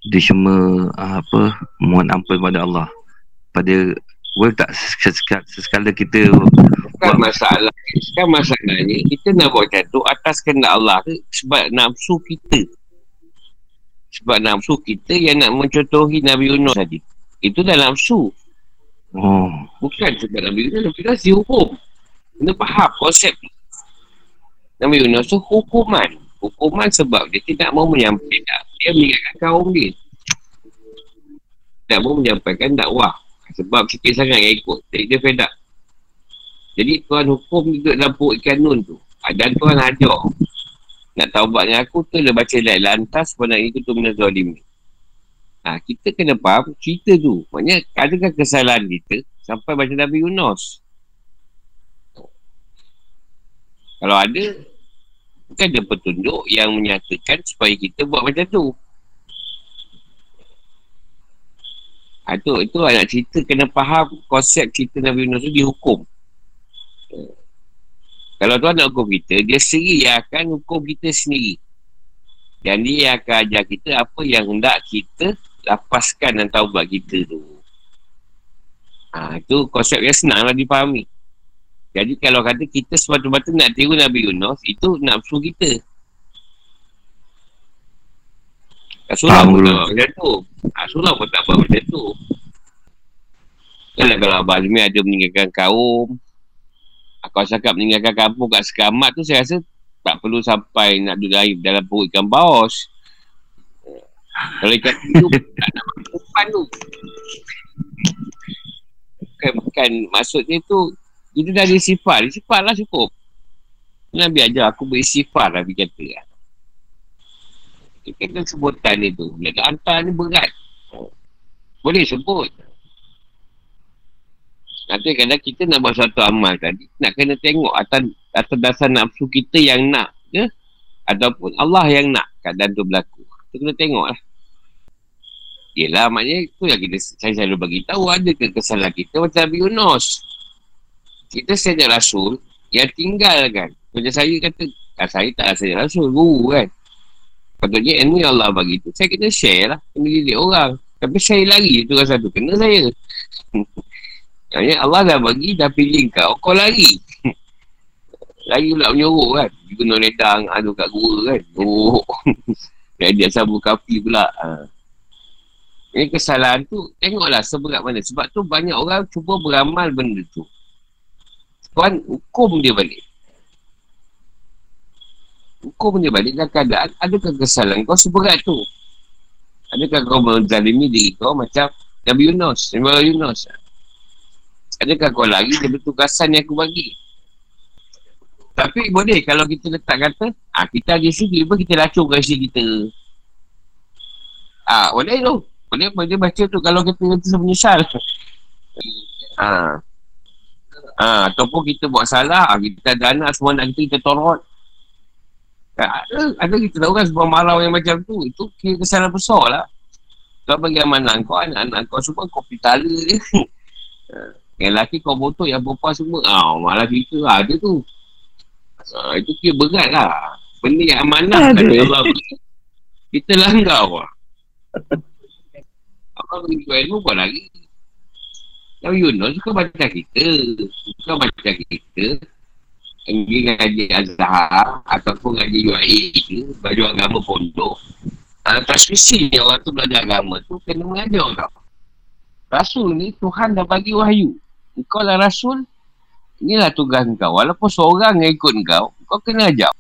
dia cuma ah, apa mohon ampun pada Allah. Pada boleh tak sesekala, sesekala kita bukan masalah. Kan masalahnya kita nak buat macam tu atas kena Allah sebab nafsu kita sebab nafsu kita yang nak mencontohi Nabi Yunus tadi. Itu dah nafsu. Oh. Bukan sebab Nabi Yunus, Nabi Yunus dihukum. Kena faham konsep Nabi Yunus tu hukuman. Hukuman sebab dia tidak mau menyampaikan. Dia mengingatkan kaum dia. Tidak mau menyampaikan dakwah. Sebab sikit sangat yang ikut. Jadi dia fed Jadi Tuhan hukum juga dalam perut ikan nun tu. Dan Tuhan hajar nak taubat dengan aku tu dia baca lain lantas sebenarnya itu tu benda zalim ha, kita kena faham cerita tu. Maknanya adakah kesalahan kita sampai baca Nabi Yunus? Kalau ada bukan ada petunjuk yang menyatakan supaya kita buat macam tu. Ha, tu itu anak cerita kena faham konsep cerita Nabi Yunus tu dihukum kalau Tuhan nak hukum kita, dia sendiri yang akan hukum kita sendiri. Dan dia akan ajar kita apa yang hendak kita lepaskan dan taubat kita tu. Ha, itu konsep yang senang lah dipahami. Jadi kalau kata kita semata-mata nak tiru Nabi Yunus, itu nafsu kita. Rasulullah pun tak buat macam tu. Rasulullah pun tak buat macam tu. Kalau kalau Abah Azmi ada meninggalkan kaum, aku cakap meninggalkan kampung kat sekamat tu, saya rasa tak perlu sampai nak duduk air dalam perut ikan baos. Kalau ikan tu, [LAUGHS] tak nak makan tu. Bukan, bukan maksudnya tu, kita dah ada sifat. Sifat lah cukup. Nabi ajar aku bersifat Nabi kata lah. Kita sebutan dia tu. Nak hantar ni berat. Boleh sebut. Nanti kadang kita nak buat satu amal tadi. Nak kena tengok atas, atas dasar nafsu kita yang nak ke. Ataupun Allah yang nak keadaan tu berlaku. Kita kena tengok lah. Yelah maknanya itu yang kita saya selalu bagi tahu ada ke kesalahan kita macam Nabi Yunus. Kita saja rasul yang tinggal kan. Macam saya kata, ah, saya tak rasa rasul, guru kan. Patutnya ilmu yang Allah bagi tu Saya kena share lah Kena didik orang Tapi saya lari tu rasa tu Kena saya [LAUGHS] Maksudnya Allah dah bagi Dah pilih kau Kau lari. [LAUGHS] Lari pula menyuruh kan. Guna ledang Adu kat gua kan. Oh [LAUGHS] Dan dia sabu kapi pula ha. Ini kesalahan tu Tengoklah seberat mana. Sebab tu banyak orang Cuba beramal benda tu. Tuan hukum dia balik. Hukum dia balik dalam keadaan adakah kesalahan kau seberat tu? Adakah kau menzalimi diri kau macam Nabi Yunus Nabi Yunus adakah kau lagi dari tugasan yang aku bagi tapi boleh kalau kita letak kata ah kita ada sini pun kita lacurkan isi kita ah boleh tu boleh boleh baca tu kalau kita kata menyesal [LAUGHS] ah Ah, ataupun kita buat salah, kita ada anak semua nak kita, kita torot. Ada, ada kita tahu kan sebuah marau yang macam tu. Itu kira kesalahan besar lah. Kau bagi amanah kau, anak-anak kau semua kau pitala dia. [LAUGHS] yang lelaki kau botol, yang perempuan semua. Ah, oh, malah kita ada tu. Ah, itu kira berat lah. Benda yang amanah kan Allah. Kita langgar lah. Apa bagi kau ilmu kau lagi? Yang Yunus kau baca kita. Kau baca kita pergi ngaji Azhar ataupun ngaji UAE ke baju agama pondok uh, transmisi ni orang tu belajar agama tu kena mengajar tau Rasul ni Tuhan dah bagi wahyu kau lah Rasul inilah tugas kau walaupun seorang yang ikut kau kau kena ajar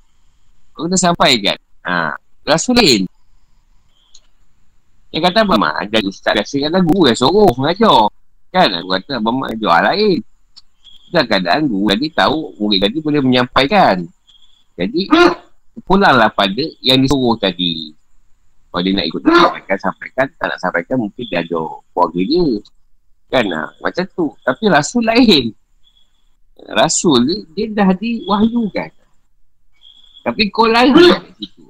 kau kena sampaikan ha. Rasul lain dia kata apa mak ajar ustaz biasa kata guru yang suruh mengajar kan aku kata abang mak ajar lain dalam keadaan guru tadi tahu murid tadi boleh menyampaikan. Jadi pulanglah pada yang disuruh tadi. Kalau dia nak ikut sampaikan, sampaikan. Tak nak sampaikan mungkin dia ada keluarga dia. Kan lah. Macam tu. Tapi Rasul lain. Rasul ni dia dah diwahyukan. Tapi kau lain situ.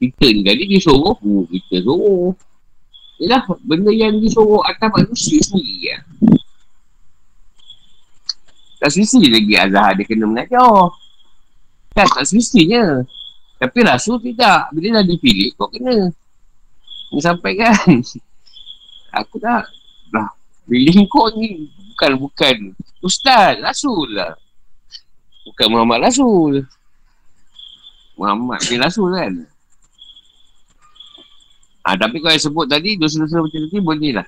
Kita ni tadi disuruh. Oh, kita suruh. Yalah, benda yang disuruh atas manusia sendiri ya. Tak semesti lagi Azhar dia kena mengajar. Kan tak semestinya. Tapi Rasul tidak. Bila dah dipilih, kau kena. Ni sampai kan. [LAUGHS] Aku dah. Dah. Pilih kau ni. Bukan, bukan. Ustaz, Rasul lah. Bukan Muhammad Rasul. Muhammad bin Rasul kan. Ha, tapi kau yang sebut tadi, dosa-dosa macam ni boleh lah.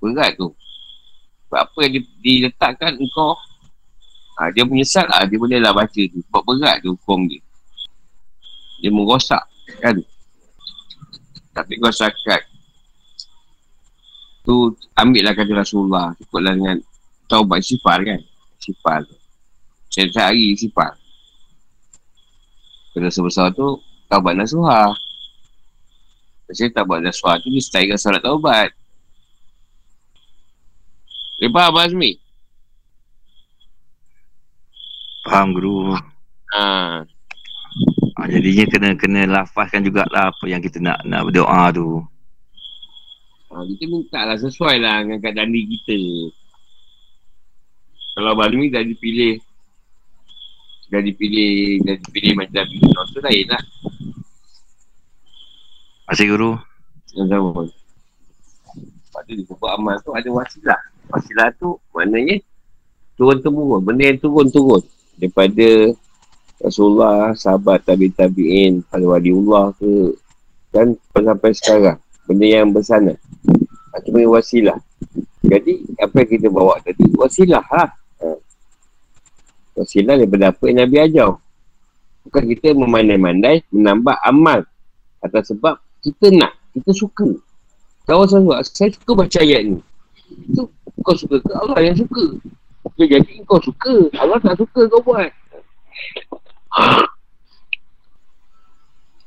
Berat tu. Sebab apa yang diletakkan engkau Ha, dia menyesal lah, dia boleh lah baca tu. Sebab berat tu hukum dia. Dia merosak kan. Tapi kau sakat. Tu ambil lah kata Rasulullah. Ikutlah dengan taubat sifar kan. Sifar tu. Setiap hari sifar. Pada sebesar tu, taubat nasuha. Saya tak buat nasuha tu, dia setaikan salat taubat. Lepas Abang Azmi? Faham guru. Ha. ha jadinya kena kena lafazkan jugalah apa yang kita nak nak berdoa tu. Ha, kita minta lah sesuai lah dengan keadaan diri kita. Kalau Balmi dah dipilih dah dipilih dah dipilih macam tu lain lah. Masih guru. Sama-sama. Lepas tu dia amal tu ada wasilah. Wasilah tu maknanya turun-temurun. Benda yang turun-turun. Daripada Rasulullah, sahabat, tabi-tabi'in, pada waliullah ke. Dan sampai sekarang. Benda yang bersana. Itu punya wasilah. Jadi, apa yang kita bawa tadi? Wasilah lah. Ha. Wasilah daripada apa yang Nabi ajar. Bukan kita memandai-mandai, menambah amal. Atas sebab kita nak, kita suka. Kawan saya, saya suka baca ayat ni. Itu kau suka ke Allah yang suka. Okay, jadi kau suka. Allah tak suka kau buat.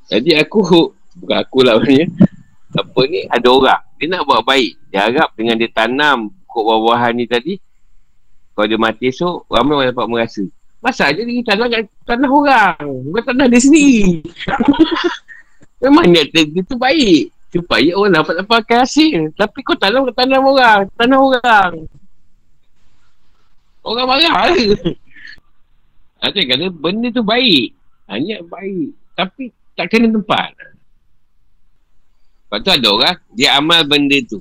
Jadi aku, [LAUGHS] bukan aku lah maknanya. Apa ni, ada orang. Dia nak buat baik. Dia harap dengan dia tanam pokok buah-buahan ni tadi. Kalau dia mati esok, ramai orang dapat merasa. Masa je dia tanah kat tanah orang. Bukan tanah dia sendiri. [LAUGHS] Memang niat dia, dia tu baik. Supaya orang dapat dapat hasil. Tapi kau tanam kat tanah orang. Tanah orang. Orang marah? Ada kata benda tu baik. Hanya baik. Tapi tak kena tempat. Lepas tu ada orang, dia amal benda tu.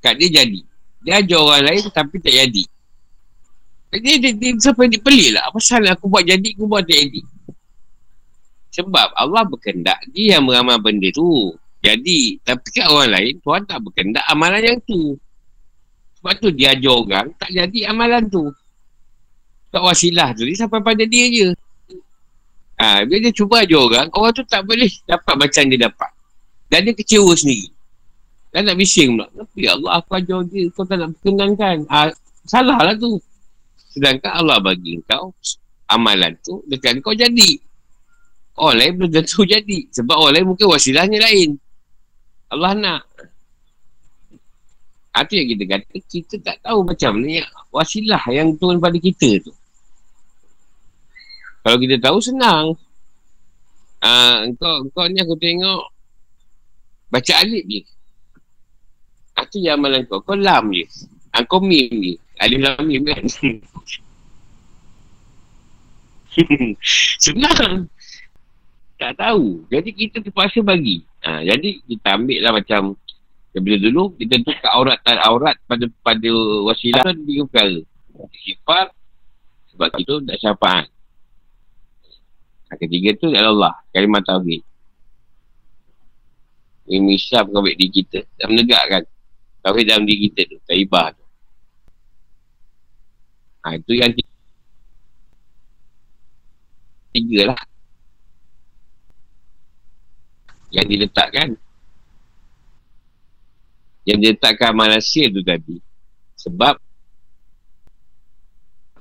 Kat dia jadi. Dia ajar orang lain tapi tak jadi. Dia, dia, dia, sampai dia pelik lah. Apa salah aku buat jadi, aku buat tak jadi. Sebab Allah berkendak dia yang beramal benda tu. Jadi, tapi kat orang lain, Tuhan tak berkendak amalan yang tu. Sebab tu dia ajar orang, tak jadi amalan tu. Tak wasilah tu, dia sampai pada dia je. Ha, bila dia cuba ajar orang, orang tu tak boleh dapat macam dia dapat. Dan dia kecewa sendiri. Dan nak bising pula. Tapi ya Allah, aku ajar dia, kau tak nak berkenankan. Ha, salah lah tu. Sedangkan Allah bagi kau amalan tu dekat kau jadi. Lain belum tentu [LAUGHS] jadi. Sebab lain mungkin wasilahnya lain. Allah nak. Itu yang kita kata, kita tak tahu macam ni wasilah yang turun pada kita tu. Kalau kita tahu, senang. Uh, kau, kau ni aku tengok baca alif je. Itu yang amalan kau. Kau lam je. Uh, kau mim je. Alif lam mim kan. [LAUGHS] Senang. Tak tahu. Jadi kita terpaksa bagi. Ha, jadi kita ambil lah macam bila dulu kita tukar aurat tak aurat pada pada wasilah tu tiga perkara. Sifat sebab itu tak syafaat. Yang ketiga tu adalah Allah. Kalimah Tauhid. Ini misal kau diri kita. Dan menegakkan. Tauhid dalam diri kita tu. Taibah tu. Ha, itu yang tiga lah yang diletakkan yang diletakkan Malaysia tu tadi sebab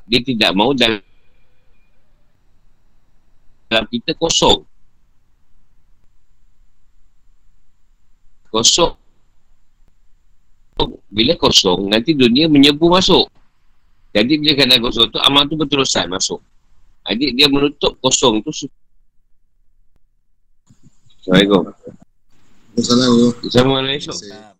dia tidak mau dalam dalam kita kosong kosong bila kosong nanti dunia menyebu masuk jadi bila keadaan kosong tu amal tu berterusan masuk jadi dia menutup kosong tu Assalamualaikum. Assalamualaikum. Assalamualaikum.